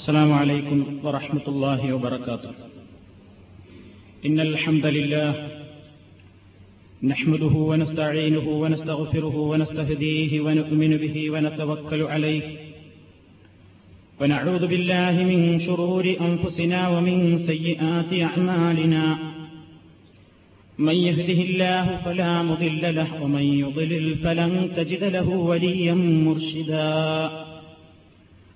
السلام عليكم ورحمة الله وبركاته. إن الحمد لله نحمده ونستعينه ونستغفره ونستهديه ونؤمن به ونتوكل عليه. ونعوذ بالله من شرور أنفسنا ومن سيئات أعمالنا. من يهده الله فلا مضل له ومن يضلل فلن تجد له وليا مرشدا.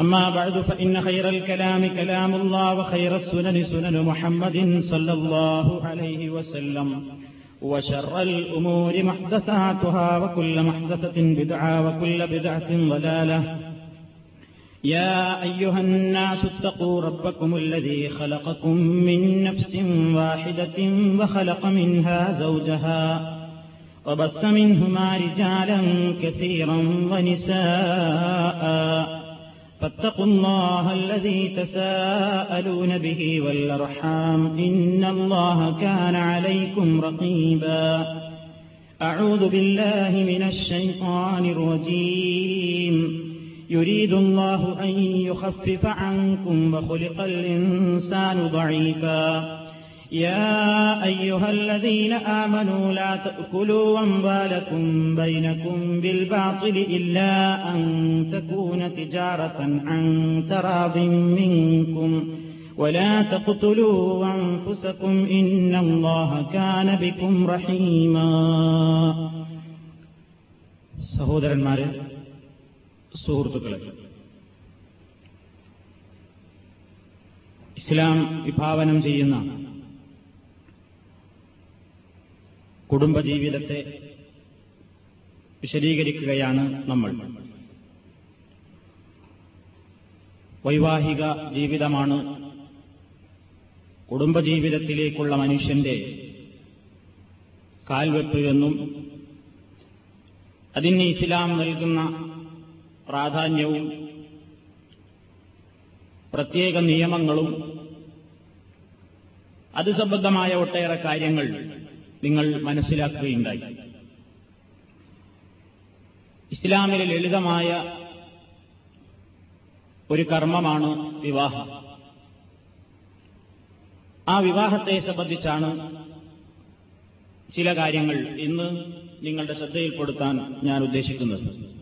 أما بعد فإن خير الكلام كلام الله وخير السنن سنن محمد صلى الله عليه وسلم وشر الأمور محدثاتها وكل محدثة بدعة وكل بدعة ضلالة. يا أيها الناس اتقوا ربكم الذي خلقكم من نفس واحدة وخلق منها زوجها وبث منهما رجالا كثيرا ونساء. فاتقوا الله الذي تساءلون به والأرحام إن الله كان عليكم رقيبا. أعوذ بالله من الشيطان الرجيم. يريد الله أن يخفف عنكم وخلق الإنسان ضعيفا. يا أيها الذين آمنوا لا تأكلوا أموالكم بينكم بالباطل إلا أن تكون تجارة عن تراض منكم ولا تقتلوا أنفسكم إن الله كان بكم رحيما സഹോദരന്മാരെ സുഹൃത്തുക്കളെ ഇസ്ലാം വിഭാവനം ചെയ്യുന്ന കുടുംബജീവിതത്തെ വിശദീകരിക്കുകയാണ് നമ്മൾ. വൈവാഹിക ജീവിതമാണ് കുടുംബജീവിതത്തിലേക്കുള്ള മനുഷ്യന്റെ കാൽവെപ്പ് എന്നും അതിന് ഇസ്ലാം നൽകുന്ന പ്രാധാന്യവും പ്രത്യേക നിയമങ്ങളും അത് സംബന്ധമായ ഒട്ടേറെ കാര്യങ്ങൾ നിങ്ങൾ മനസ്സിലാക്കുകയുണ്ടായി. ഇസ്ലാമിലെ ലളിതമായ ഒരു കർമ്മമാണ് വിവാഹം. ആ വിവാഹത്തെ സംബന്ധിച്ചാണ് ചില കാര്യങ്ങൾ ഇന്ന് നിങ്ങളുടെ ശ്രദ്ധയിൽപ്പെടുത്താൻ ഞാൻ ഉദ്ദേശിക്കുന്നത്.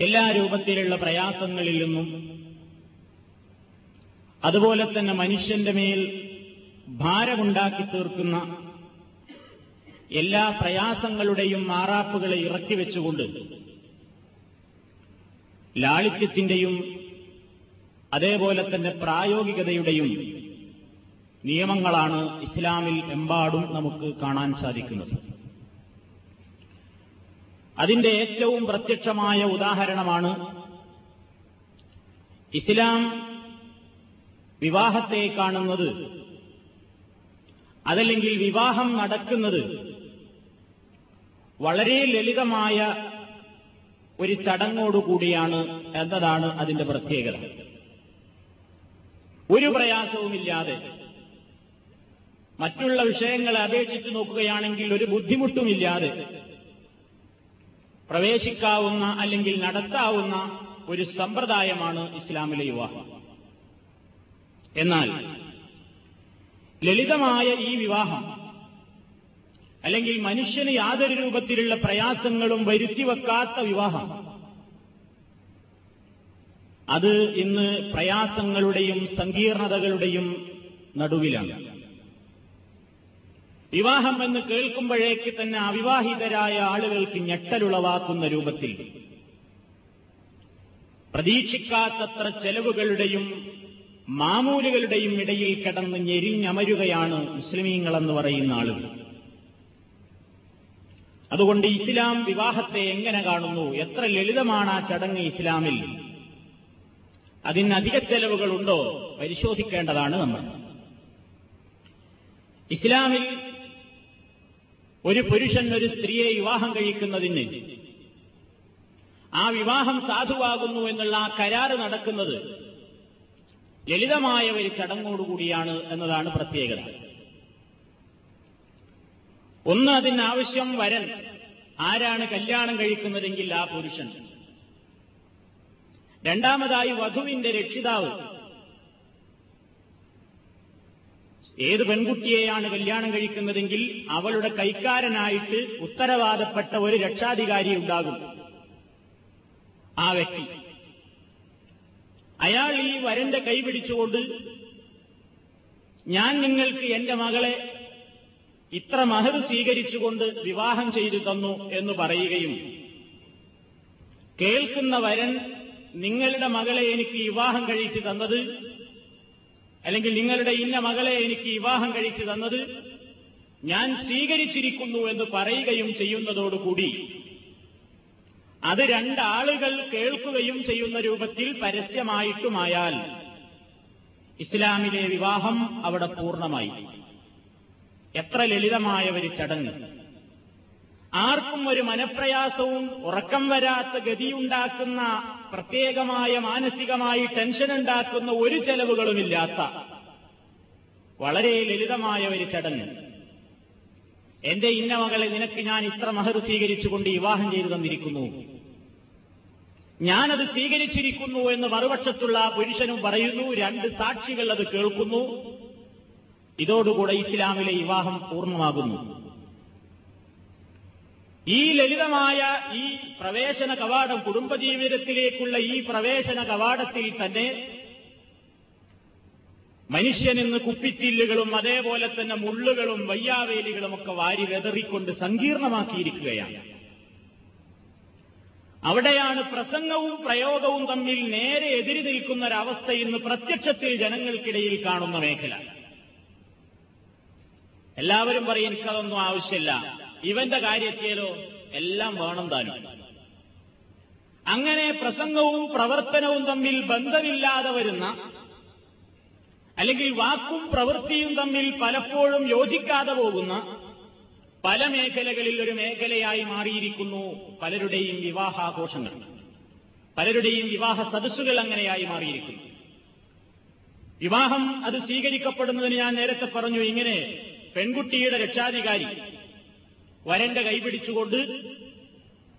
എല്ലാ രൂപത്തിലുള്ള പ്രയാസങ്ങളിൽ നിന്നും അതുപോലെ തന്നെ മനുഷ്യന്റെ മേൽ ഭാരമുണ്ടാക്കി തീർക്കുന്ന എല്ലാ പ്രയാസങ്ങളുടെയും മാറാപ്പുകളെ ഇറക്കി വെച്ചുകൊണ്ട് ലാളിത്യത്തിന്റെയും അതേപോലെ തന്നെ പ്രായോഗികതയുടെയും നിയമങ്ങളാണ് ഇസ്ലാമിൽ എമ്പാടും നമുക്ക് കാണാൻ സാധിക്കുന്നത്. അതിന്റെ ഏറ്റവും പ്രത്യക്ഷമായ ഉദാഹരണമാണ് ഇസ്ലാം വിവാഹത്തെ കാണുന്നത് അതല്ലെങ്കിൽ വിവാഹം നടക്കുന്നത് വളരെ ലളിതമായ ഒരു ചടങ്ങോടുകൂടിയാണ് എന്നതാണ് അതിന്റെ പ്രത്യേകത. ഒരു പ്രയാസവുമില്ലാതെ മറ്റുള്ള വിഷയങ്ങളെ അപേക്ഷിച്ച് നോക്കുകയാണെങ്കിൽ ഒരു ബുദ്ധിമുട്ടുമില്ലാതെ പ്രവേശിക്കാവുന്ന അല്ലെങ്കിൽ നടത്താവുന്ന ഒരു സമ്പ്രദായമാണ് ഇസ്ലാമിലെ വിവാഹം. എന്നാൽ ലളിതമായ ഈ വിവാഹം അല്ലെങ്കിൽ മനുഷ്യന് യാതൊരു രൂപത്തിലുള്ള പ്രയാസങ്ങളും വരുത്തിവെക്കാത്ത വിവാഹം അത് ഇന്ന് പ്രയാസങ്ങളുടെയും സങ്കീർണതകളുടെയും നടുവിലാണ്. വിവാഹം എന്ന് കേൾക്കുമ്പോഴേക്ക് തന്നെ അവിവാഹിതരായ ആളുകൾക്ക് ഞെട്ടലുളവാക്കുന്ന രൂപത്തിൽ പ്രതീക്ഷിക്കാത്തത്ര ചെലവുകളുടെയും മാമൂലുകളുടെയും ഇടയിൽ കിടന്ന് ഞെരിഞ്ഞമരുകയാണ് മുസ്ലിമീങ്ങളെന്ന് പറയുന്ന ആളുകൾ. അതുകൊണ്ട് ഇസ്ലാം വിവാഹത്തെ എങ്ങനെ കാണുന്നു? എത്ര ലളിതമാണ് ആ ചടങ്ങ് ഇസ്ലാമിൽ. അതിന് അധിക ചെലവുകളുണ്ടോ? പരിശോധിക്കേണ്ടതാണ് നമ്മൾ. ഇസ്ലാമിൽ ഒരു പുരുഷൻ ഒരു സ്ത്രീയെ വിവാഹം കഴിക്കുന്നതിന് ആ വിവാഹം സാധുവാകുന്നു എന്നുള്ള ആ കരാറ് നടക്കുന്നത് ലളിതമായ ഒരു ചടങ്ങോടുകൂടിയാണ് എന്നതാണ് പ്രത്യേകത. ഒന്ന് അതിനാവശ്യം വരൻ. ആരാണ് കല്യാണം കഴിക്കുന്നതെങ്കിൽ ആ പുരുഷൻ. രണ്ടാമതായി വധുവിന്റെ രക്ഷിതാവ്. ഏത് പെൺകുട്ടിയെയാണ് കല്യാണം കഴിക്കുന്നതെങ്കിൽ അവളുടെ കൈക്കാരനായിട്ട് ഉത്തരവാദപ്പെട്ട ഒരു രക്ഷാധികാരി ഉണ്ടാകും. ആ വ്യക്തി. അയാൾ ഈ വരന്റെ കൈ പിടിച്ചുകൊണ്ട് ഞാൻ നിങ്ങൾക്ക് എന്റെ മകളെ ഇത്ര മഹർ സ്വീകരിച്ചുകൊണ്ട് വിവാഹം ചെയ്തു തന്നു എന്ന് പറയുകയും കേൾക്കുന്ന വരൻ നിങ്ങളുടെ മകളെ എനിക്ക് വിവാഹം കഴിച്ചു തന്നത് അല്ലെങ്കിൽ നിങ്ങളുടെ ഇന്ന മകളെ എനിക്ക് വിവാഹം കഴിച്ചു തന്നത് ഞാൻ സ്വീകരിച്ചിരിക്കുന്നു എന്ന് പറയുകയും ചെയ്യുന്നതോടുകൂടി അത് രണ്ടാളുകൾ കേൾക്കുകയും ചെയ്യുന്ന രൂപത്തിൽ പരസ്യമായിട്ടുമായാൽ ഇസ്ലാമിലെ വിവാഹം അവിടെ പൂർണമായി. എത്ര ലളിതമായ ഒരു ചടങ്ങ്. ആർക്കും ഒരു മനപ്രയാസവും ഉറക്കം വരാത്ത ഗതിയുണ്ടാക്കുന്ന പ്രത്യേകമായ മാനസികമായി ടെൻഷൻ ഉണ്ടാക്കുന്ന ഒരു ചെലവുകളുമില്ലാത്ത വളരെ ലളിതമായ ഒരു ചടങ്ങ്. എന്റെ ഇന്ന മകളെ നിനക്ക് ഞാൻ ഇത്ര മഹർ സ്വീകരിച്ചുകൊണ്ട് വിവാഹം ചെയ്തു തന്നിരിക്കുന്നു. ഞാനത് സ്വീകരിച്ചിരിക്കുന്നു എന്ന് മറുപക്ഷത്തുള്ള പുരുഷനും പറയുന്നു രണ്ട് സാക്ഷികൾ അത് കേൾക്കുന്നു. ഇതോടുകൂടെ ഇസ്ലാമിലെ വിവാഹം പൂർണമാകുന്നു. ഈ ലളിതമായ ഈ പ്രവേശന കവാടം കുടുംബജീവിതത്തിലേക്കുള്ള ഈ പ്രവേശന കവാടത്തിൽ തന്നെ മനുഷ്യനിന്ന് കുപ്പിച്ചില്ലുകളും അതേപോലെ തന്നെ മുള്ളുകളും വയ്യാവേലികളും ഒക്കെ വാരി വെതറിക്കൊണ്ട് സങ്കീർണമാക്കിയിരിക്കുകയാണ്. അവിടെയാണ് പ്രസംഗവും പ്രയോഗവും തമ്മിൽ നേരെ എതിരി നിൽക്കുന്ന ഒരവസ്ഥ ഇന്ന് പ്രത്യക്ഷത്തിൽ ജനങ്ങൾക്കിടയിൽ കാണുന്ന മേഖല. എല്ലാവരും പറയും എനിക്കതൊന്നും ആവശ്യമില്ല. ഇവന്റെ കാര്യത്തിലോ എല്ലാം വേണം താനും. അങ്ങനെ പ്രസംഗവും പ്രവർത്തനവും തമ്മിൽ ബന്ധമില്ലാതെ വരുന്ന അല്ലെങ്കിൽ വാക്കും പ്രവൃത്തിയും തമ്മിൽ പലപ്പോഴും യോജിക്കാതെ പോകുന്ന പല മേഖലകളിൽ ഒരു മേഖലയായി മാറിയിരിക്കുന്നു. പലരുടെയും വിവാഹാഘോഷങ്ങൾ. പലരുടെയും വിവാഹ സദസ്സുകൾ അങ്ങനെയായി മാറിയിരിക്കുന്നു. വിവാഹം അത് സ്വീകരിക്കപ്പെടുന്നതിന് ഞാൻ നേരത്തെ പറഞ്ഞു ഇങ്ങനെ പെൺകുട്ടിയുടെ രക്ഷാധികാരി വരന്റെ കൈപിടിച്ചുകൊണ്ട്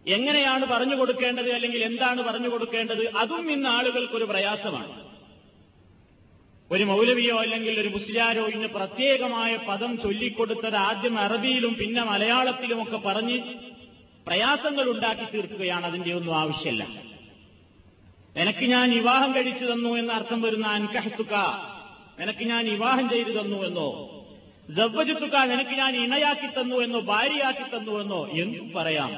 എങ്ങനെയാണ് പറഞ്ഞു കൊടുക്കേണ്ടത് അല്ലെങ്കിൽ എന്താണ് പറഞ്ഞു കൊടുക്കേണ്ടത് അതും ഇന്ന് ആളുകൾക്കൊരു പ്രയാസമാണ്. ഒരു മൗലവിയോ അല്ലെങ്കിൽ ഒരു മുസ്ലിയാരോ ഇന്ന് പ്രത്യേകമായ പദം ചൊല്ലിക്കൊടുത്തത് ആദ്യം അറബിയിലും പിന്നെ മലയാളത്തിലുമൊക്കെ പറഞ്ഞ് പ്രയാസങ്ങൾ ഉണ്ടാക്കി തീർക്കുകയാണ് അതിന്റെ ഒന്നും ആവശ്യമല്ല നിനക്ക് ഞാൻ വിവാഹം കഴിച്ചു തന്നു എന്ന അർത്ഥം വരുന്ന അൻകഹത്തുക്ക നിനക്ക് ഞാൻ വിവാഹം ചെയ്തു തന്നു എന്നോ ജവ്വജുത്തുക്ക എനിക്ക് ഞാൻ ഇണയാക്കി തന്നു എന്നോ ഭാര്യയാക്കി തന്നു എന്നോ എന്തും പറയാം.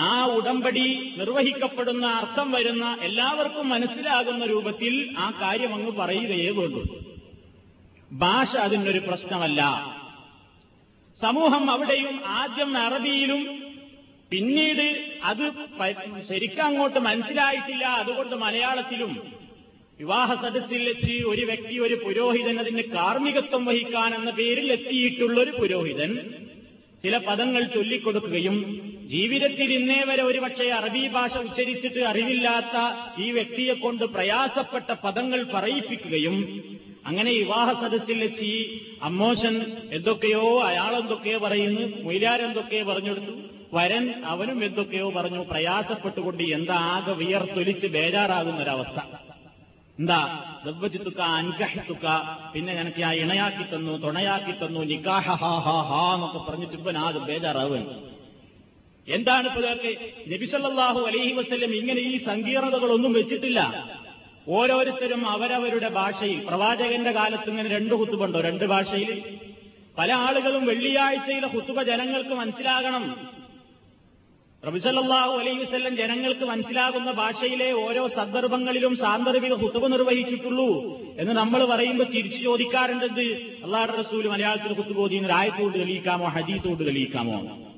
ആ ഉടമ്പടി നിർവഹിക്കപ്പെടുന്ന അർത്ഥം വരുന്ന എല്ലാവർക്കും മനസ്സിലാകുന്ന രൂപത്തിൽ ആ കാര്യം അങ്ങ് പറയുകയേ വേണ്ടു. ഭാഷ അതിനൊരു പ്രശ്നമല്ല. സമൂഹം അവിടെയും ആദ്യം അറബിയിലും പിന്നീട് അത് ശരിക്കും അങ്ങോട്ട് മനസ്സിലായിട്ടില്ല. അതുകൊണ്ട് മലയാളത്തിലും വിവാഹ സദസ്സിൽ വെച്ച് ഒരു വ്യക്തി ഒരു പുരോഹിതൻ അതിന് കാർമ്മികത്വം വഹിക്കാൻ എന്ന പേരിൽ എത്തിയിട്ടുള്ള ഒരു പുരോഹിതൻ ചില പദങ്ങൾ ചൊല്ലിക്കൊടുക്കുകയും ജീവിതത്തിൽ ഇന്നേ വരെ ഒരുപക്ഷെ അറബി ഭാഷ ഉച്ചരിച്ചിട്ട് അറിവില്ലാത്ത ഈ വ്യക്തിയെ കൊണ്ട് പ്രയാസപ്പെട്ട പദങ്ങൾ പറയിപ്പിക്കുകയും അങ്ങനെ വിവാഹ സദസ്സിൽ വെച്ച് ഈ അമ്മോശൻ എന്തൊക്കെയോ അയാളെന്തൊക്കെയോ പറയുന്നു മൊയിലാരെന്തൊക്കെയോ പറഞ്ഞെടുത്തു വരൻ അവനും എന്തൊക്കെയോ പറഞ്ഞു പ്രയാസപ്പെട്ടുകൊണ്ട് എന്താ ആകെ വിയർത്തൊലിച്ച് ബേജാറാകുന്ന ഒരവസ്ഥ എന്താ? ദബ്ബജിത്തുക്ക അൻകഹത്തുക്ക പിന്നെ എനിക്ക് ആ ഇണയാക്കി തന്നു തുണയാക്കി തന്നു നിക്കാഹ ഹാ ഹാ ഹാ എന്നൊക്കെ പറഞ്ഞിട്ട് ഇപ്പൻ ആകെ ബേജാറാവൻ എന്താണ് ഇപ്പൊ ഇതൊക്കെ? നബിസല്ലാഹു അലൈഹി വസ്ല്ലം ഇങ്ങനെ ഈ സങ്കീർണതകളൊന്നും വെച്ചിട്ടില്ല. ഓരോരുത്തരും അവരവരുടെ ഭാഷയിൽ പ്രവാചകന്റെ കാലത്ത് ഇങ്ങനെ രണ്ട് കുത്തുബുണ്ടോ. രണ്ട് ഭാഷയിൽ. പല ആളുകളും വെള്ളിയാഴ്ചയിലെ കുത്തുബ ജനങ്ങൾക്ക് മനസ്സിലാകണം. റബിസല്ലാഹു അലൈഹി വസ്ല്ലം ജനങ്ങൾക്ക് മനസ്സിലാകുന്ന ഭാഷയിലെ ഓരോ സന്ദർഭങ്ങളിലും സാന്ദർഭിക കുത്തുബ നിർവഹിച്ചിട്ടുള്ളൂ എന്ന് നമ്മൾ പറയുമ്പോൾ തിരിച്ചു ചോദിക്കാറുണ്ടെന്ത് അള്ളാഹുടെ റസൂൽ മലയാളത്തിൽ കുത്തുബോധി ആയത്തോട് തെളിയിക്കാമോ കൊണ്ട് തെളിയിക്കാമോ?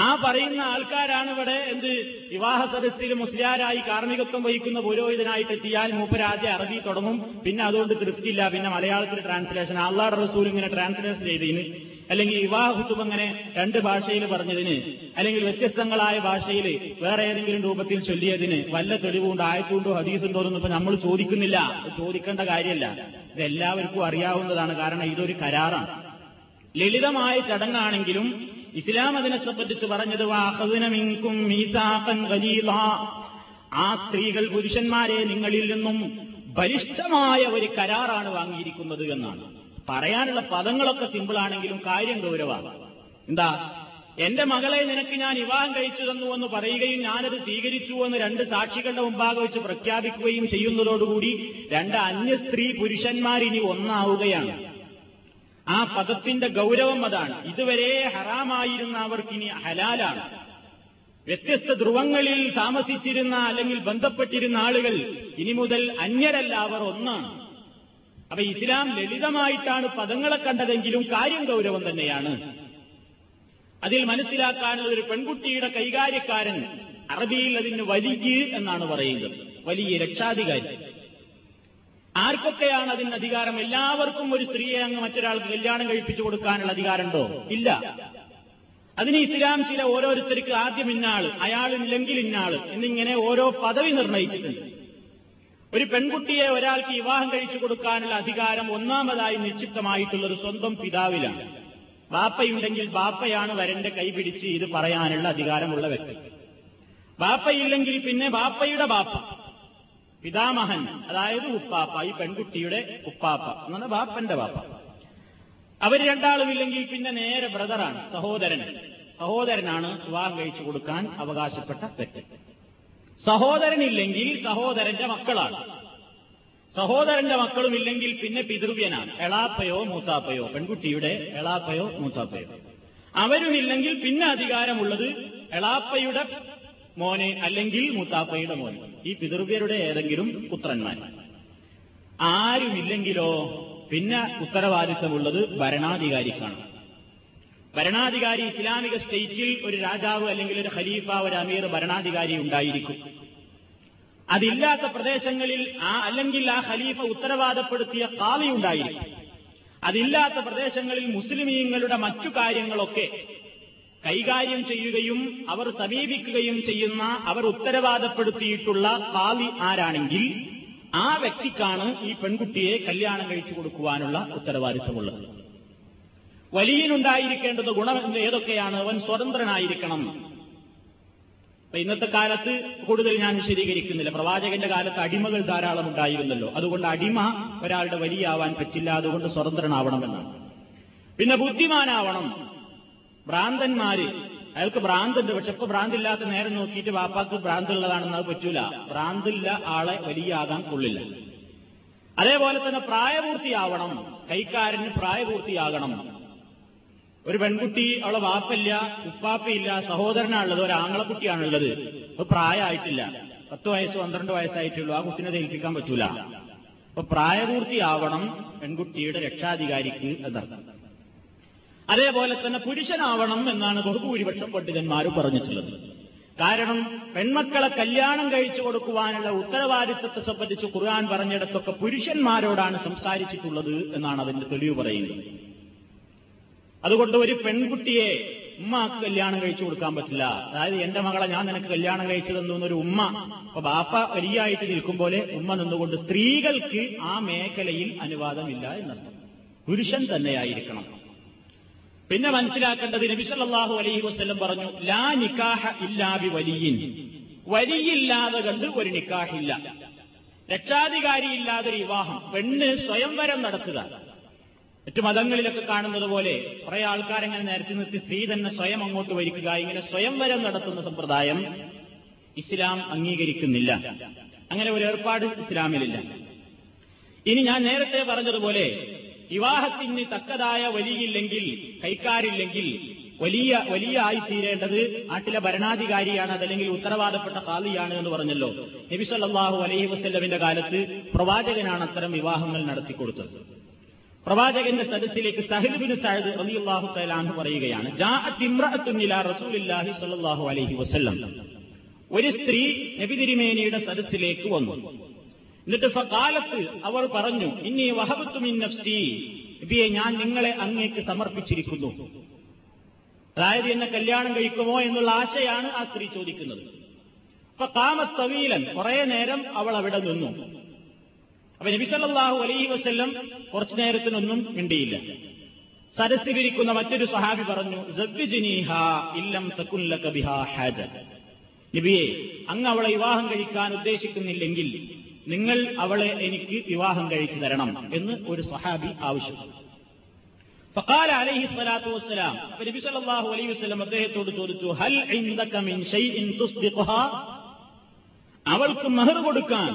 ആ പറയുന്ന ആൾക്കാരാണ് ഇവിടെ എന്ത് വിവാഹ സദസ്സിൽ മുസ്ലിയാരായി കാർമ്മികത്വം വഹിക്കുന്ന പുരോഹിതനായിട്ട് എത്തിയാൽ മൂപ്പരാദ്യം അറബി തുടങ്ങും. പിന്നെ അതുകൊണ്ട് തൃപ്തിയില്ല പിന്നെ മലയാളത്തിൽ ട്രാൻസ്ലേഷൻ അള്ളാഹ് റസൂൽ ഇങ്ങനെ ട്രാൻസ്ലേഷൻ ചെയ്തതിന്. അല്ലെങ്കിൽ വിവാഹ കുത്തുബ് അങ്ങനെ രണ്ട് ഭാഷയിൽ പറഞ്ഞതിന്. അല്ലെങ്കിൽ വ്യത്യസ്തങ്ങളായ ഭാഷയിൽ വേറെ ഏതെങ്കിലും രൂപത്തിൽ ചൊല്ലിയതിന്. വല്ല തെളിവുണ്ടോ? ആയത്തുണ്ടോ? ഹദീസുണ്ടോ? എന്നൊന്നും ഇപ്പൊ നമ്മൾ ചോദിക്കുന്നില്ല. ചോദിക്കേണ്ട കാര്യമല്ല. ഇതെല്ലാവർക്കും അറിയാവുന്നതാണ്. കാരണം ഇതൊരു കരാറാണ്. ലളിതമായ ചടങ്ങാണെങ്കിലും ഇസ്ലാം അതിനെ സംബന്ധിച്ച് പറഞ്ഞത് വാഹദിനമിങ്കും ആ സ്ത്രീകൾ പുരുഷന്മാരെ നിങ്ങളിൽ നിന്നും ബലിഷ്ഠമായ ഒരു കരാറാണ് വാങ്ങിയിരിക്കുന്നത് എന്നാണ്. പറയാനുള്ള പദങ്ങളൊക്കെ സിമ്പിളാണെങ്കിലും കാര്യം ഗൗരവമാണ്. എന്താ? എന്റെ മകളെ നിനക്ക് ഞാൻ വിവാഹം കഴിച്ചു തന്നു എന്ന് പറയുകയും ഞാനത് സ്വീകരിച്ചു എന്ന് രണ്ട് സാക്ഷികളുടെ മുമ്പാകെ വെച്ച് പ്രഖ്യാപിക്കുകയും ചെയ്യുന്നതോടുകൂടി രണ്ട് അന്യ സ്ത്രീ പുരുഷന്മാരിനി ഒന്നാവുകയാണ്. ആ പദത്തിന്റെ ഗൗരവം അതാണ്. ഇതുവരെ ഹറാമായിരുന്ന അവർക്കിനി ഹലാലാണ്. വ്യത്യസ്ത ധ്രുവങ്ങളിൽ താമസിച്ചിരുന്ന അല്ലെങ്കിൽ ബന്ധപ്പെട്ടിരുന്ന ആളുകൾ ഇനി മുതൽ അന്യരല്ല അവർ ഒന്നാണ്. അപ്പൊ ഇസ്ലാം ലളിതമായിട്ടാണ് പദങ്ങളെ കണ്ടതെങ്കിലും കാര്യം ഗൗരവം തന്നെയാണ്. അതിൽ മനസ്സിലാക്കാനുള്ള ഒരു പെൺകുട്ടിയുടെ കൈകാര്യക്കാരൻ അറബിയിൽ അതിന് വലിയ എന്നാണ് പറയുന്നത്. വലിയ രക്ഷാധികാരി. ആർക്കൊക്കെയാണ് അതിന് അധികാരം? എല്ലാവർക്കും ഒരു സ്ത്രീയെ അങ്ങ് മറ്റൊരാൾക്ക് കല്യാണം കഴിപ്പിച്ചു കൊടുക്കാനുള്ള അധികാരമുണ്ടോ? ഇല്ല. അതിന് ഇസ്ലാം ചില ഓരോരുത്തർക്ക് ആദ്യം ഇന്നാൾ അയാളില്ലെങ്കിൽ ഇന്നാൾ എന്നിങ്ങനെ ഓരോ പദവി നിർണയിച്ചിട്ടുണ്ട്. ഒരു പെൺകുട്ടിയെ ഒരാൾക്ക് വിവാഹം കഴിച്ചു കൊടുക്കാനുള്ള അധികാരം ഒന്നാമതായി നിശ്ചിതമായിട്ടുള്ളത് സ്വന്തം പിതാവിലാണ്. ബാപ്പയുണ്ടെങ്കിൽ ബാപ്പയാണ് വരന്റെ കൈപിടിച്ച് ഇത് പറയാനുള്ള അധികാരമുള്ള വ്യക്തി. ബാപ്പയില്ലെങ്കിൽ പിന്നെ ബാപ്പയുടെ ബാപ്പ. പിതാമഹൻ അതായത് ഉപ്പാപ്പ ഈ പെൺകുട്ടിയുടെ ഉപ്പാപ്പ എന്നാണ് ബാപ്പന്റെ ബാപ്പ. അവർ രണ്ടാളുമില്ലെങ്കിൽ പിന്നെ നേരെ ബ്രദറാണ് സഹോദരൻ. സഹോദരനാണ് വിവാഹം കഴിച്ചു കൊടുക്കാൻ അവകാശപ്പെട്ട വ്യക്തി സഹോദരനില്ലെങ്കിൽ സഹോദരന്റെ മക്കളാണ്. സഹോദരന്റെ മക്കളും ഇല്ലെങ്കിൽ പിന്നെ പിതൃവ്യനാണ് എളാപ്പയോ മൂത്താപ്പയോ പെൺകുട്ടിയുടെ എളാപ്പയോ മൂത്താപ്പയോ. അവരുമില്ലെങ്കിൽ പിന്നെ അധികാരമുള്ളത് എളാപ്പയുടെ മോനെ അല്ലെങ്കിൽ മുത്താപ്പയുടെ മോനെ ഈ പിതൃവ്യരുടെ ഏതെങ്കിലും പുത്രന്മാർ ആരുമില്ലെങ്കിലോ പിന്നെ ഉത്തരവാദിത്തമുള്ളത് ഭരണാധികാരിക്കാണ്. ഭരണാധികാരി ഇസ്ലാമിക സ്റ്റേറ്റിൽ ഒരു രാജാവ് അല്ലെങ്കിൽ ഒരു ഖലീഫ ഒരു അമീർ ഭരണാധികാരി ഉണ്ടായിരിക്കും. അതില്ലാത്ത പ്രദേശങ്ങളിൽ ആ അല്ലെങ്കിൽ ആ ഖലീഫ ഉത്തരവാദപ്പെടുത്തിയ കാവി ഉണ്ടായിരിക്കും. അതില്ലാത്ത പ്രദേശങ്ങളിൽ മുസ്ലിമീങ്ങളുടെ മറ്റു കാര്യങ്ങളൊക്കെ കൈകാര്യം ചെയ്യുകയും അവർ സമീപിക്കുകയും ചെയ്യുന്ന അവർ ഉത്തരവാദപ്പെടുത്തിയിട്ടുള്ള പാവി ആരാണെങ്കിൽ ആ വ്യക്തിക്കാണ് ഈ പെൺകുട്ടിയെ കല്യാണം കഴിച്ചു കൊടുക്കുവാനുള്ള ഉത്തരവാദിത്തമുള്ളത് വലിയനുണ്ടായിരിക്കേണ്ടത് ഗുണം ഏതൊക്കെയാണ്? അവൻ സ്വതന്ത്രനായിരിക്കണം. അപ്പൊ ഇന്നത്തെ കാലത്ത് കൂടുതൽ ഞാൻ വിശദീകരിക്കുന്നില്ല. പ്രവാചകന്റെ കാലത്ത് അടിമകൾ ധാരാളം ഉണ്ടായിരുന്നല്ലോ. അതുകൊണ്ട് അടിമ ഒരാളുടെ വലിയ ആവാൻ പറ്റില്ല. അതുകൊണ്ട് സ്വതന്ത്രനാവണമെന്നാണ്. പിന്നെ ബുദ്ധിമാനാവണം. ഭ്രാന്തന്മാര്. അയാൾക്ക് ഭ്രാന്തുണ്ട്. പക്ഷെ ഇപ്പൊ ഭ്രാന്തില്ലാത്ത നേരം നോക്കിയിട്ട് വാപ്പാക്ക് ഭ്രാന്തുള്ളതാണെന്ന് അത് പറ്റൂല. ഭ്രാന്തില്ല ആളെ വലിയ ആകാൻ കൊള്ളില്ല. അതേപോലെ തന്നെ പ്രായപൂർത്തിയാവണം. കൈക്കാരന് പ്രായപൂർത്തിയാകണം. ഒരു പെൺകുട്ടി അവളെ വാപ്പല്ല ഉപ്പാപ്പയില്ല സഹോദരനാണുള്ളത് ഒരു ആങ്ങളക്കുട്ടിയാണുള്ളത്. അപ്പൊ പ്രായമായിട്ടില്ല. പത്ത് വയസ്സ് പന്ത്രണ്ട് വയസ്സായിട്ടുള്ളൂ. ആ കുട്ടിനെ ഏൽപ്പിക്കാൻ പറ്റൂല. അപ്പൊ പ്രായപൂർത്തിയാവണം പെൺകുട്ടിയുടെ രക്ഷാധികാരിക്ക് എന്നർത്ഥം. അതേപോലെ തന്നെ പുരുഷനാവണം എന്നാണ് ബഹുഭൂരിപക്ഷം പണ്ഡിതന്മാർ പറഞ്ഞിട്ടുള്ളത്. കാരണം പെൺമക്കളെ കല്യാണം കഴിച്ചു കൊടുക്കുവാനുള്ള ഉത്തരവാദിത്തത്തെ സംബന്ധിച്ച് ഖുർആൻ പറഞ്ഞിടത്തൊക്കെ പുരുഷന്മാരോടാണ് സംസാരിച്ചിട്ടുള്ളത് എന്നാണ് അതിന്റെ തെളിവ് പറയുന്നത്. അതുകൊണ്ട് ഒരു പെൺകുട്ടിയെ ഉമ്മാക്ക് കല്യാണം കഴിച്ചു കൊടുക്കാൻ പറ്റില്ല. അതായത് എന്റെ മകളെ ഞാൻ നിനക്ക് കല്യാണം കഴിച്ചു തന്നൊരു ഉമ്മ അപ്പൊ ബാപ്പ വലിയായിട്ട് നിൽക്കും പോലെ ഉമ്മ നിന്നുകൊണ്ട് സ്ത്രീകൾക്ക് ആ മേഖലയിൽ അനുവാദമില്ല എന്നർത്ഥം. പുരുഷൻ തന്നെയായിരിക്കണം. പിന്നെ മനസ്സിലാക്കേണ്ടത് നബി സല്ലല്ലാഹു അലൈഹി വസ്ല്ലം പറഞ്ഞു ലാ നിക്കാഹ ഇല്ലാബി വലിയിൻ വലിയില്ലാതെ കണ്ട് ഒരു നിക്കാഹില്ല. രക്ഷാധികാരി രക്ഷാധികാരിയില്ലാതെ വിവാഹം. പെണ്ണ് സ്വയംവരം നടത്തുക. മറ്റു മതങ്ങളിലൊക്കെ കാണുന്നത് പോലെ കുറെ ആൾക്കാരെങ്ങനെ നേരത്തെ നിർത്തി സ്ത്രീ തന്നെ സ്വയം അങ്ങോട്ട് വരിക്കുക ഇങ്ങനെ സ്വയംവരം നടത്തുന്ന സമ്പ്രദായം ഇസ്ലാം അംഗീകരിക്കുന്നില്ല. അങ്ങനെ ഒരു ഏർപ്പാട് ഇസ്ലാമിലില്ല. ഇനി ഞാൻ നേരത്തെ പറഞ്ഞതുപോലെ വിവാഹത്തിന് തക്കതായ വലിയില്ലെങ്കിൽ കൈക്കാരില്ലെങ്കിൽ വലിയ വലിയ ആയി തീരേണ്ടത് നാട്ടിലെ ഭരണാധികാരിയാണ് അതല്ലെങ്കിൽ ഉത്തരവാദപ്പെട്ട കാലിയാണ് എന്ന് പറഞ്ഞല്ലോ. നബി സല്ലല്ലാഹു അലൈഹി വസ്ല്ലമിന്റെ കാലത്ത് പ്രവാചകനാണ് അത്തരം വിവാഹങ്ങൾ നടത്തിക്കൊടുത്തത് പ്രവാചകന്റെ സദസ്സിലേക്ക് സഹിബിന് സഹദ് റളിയല്ലാഹു തആല അൻഹു പറയുകയാണ് റസൂലില്ലാഹി അലൈഹി വസല്ലം. ഒരു സ്ത്രീ നബി തിരുമേനിയുടെ സദസ്സിലേക്ക് വന്നു. എന്നിട്ട് സകാലത്ത് അവർ പറഞ്ഞു ഇനി വഹബത്തു മിൻ നഫ്സി. നബിയെ ഞാൻ നിങ്ങളെ അങ്ങേക്ക് സമർപ്പിച്ചിരിക്കുന്നു. അതായത് എന്നെ കല്യാണം കഴിക്കുമോ എന്നുള്ള ആശയാണ് ആ സ്ത്രീ ചോദിക്കുന്നത്. അപ്പൊ കാമത്തവീലൻ കുറെ നേരം അവൾ അവിടെ നിന്നു. അപ്പൊ നബിസല്ലാഹു അലൈഹി വസ്ല്ലം കുറച്ചു നേരത്തിനൊന്നും മിണ്ടിയില്ല. സരസിലിരിക്കുന്ന മറ്റൊരു സഹാബി പറഞ്ഞു ഇല്ലം നബിയെ അങ്ങ് അവളെ വിവാഹം കഴിക്കാൻ ഉദ്ദേശിക്കുന്നില്ലെങ്കിൽ നിങ്ങൾ അവളെ എനിക്ക് വിവാഹം കഴിച്ചു തരണം എന്ന് ഒരു സഹാബി ആവശ്യപ്പെട്ടു. വസ്സലാം നബി സല്ലല്ലാഹു അലൈഹി വസല്ലം അദ്ദേഹത്തോട് ചോദിച്ചു ഹൽ ഇൻദക മിൻ ഷൈഇൻ അവൾക്ക് മഹർ കൊടുക്കാൻ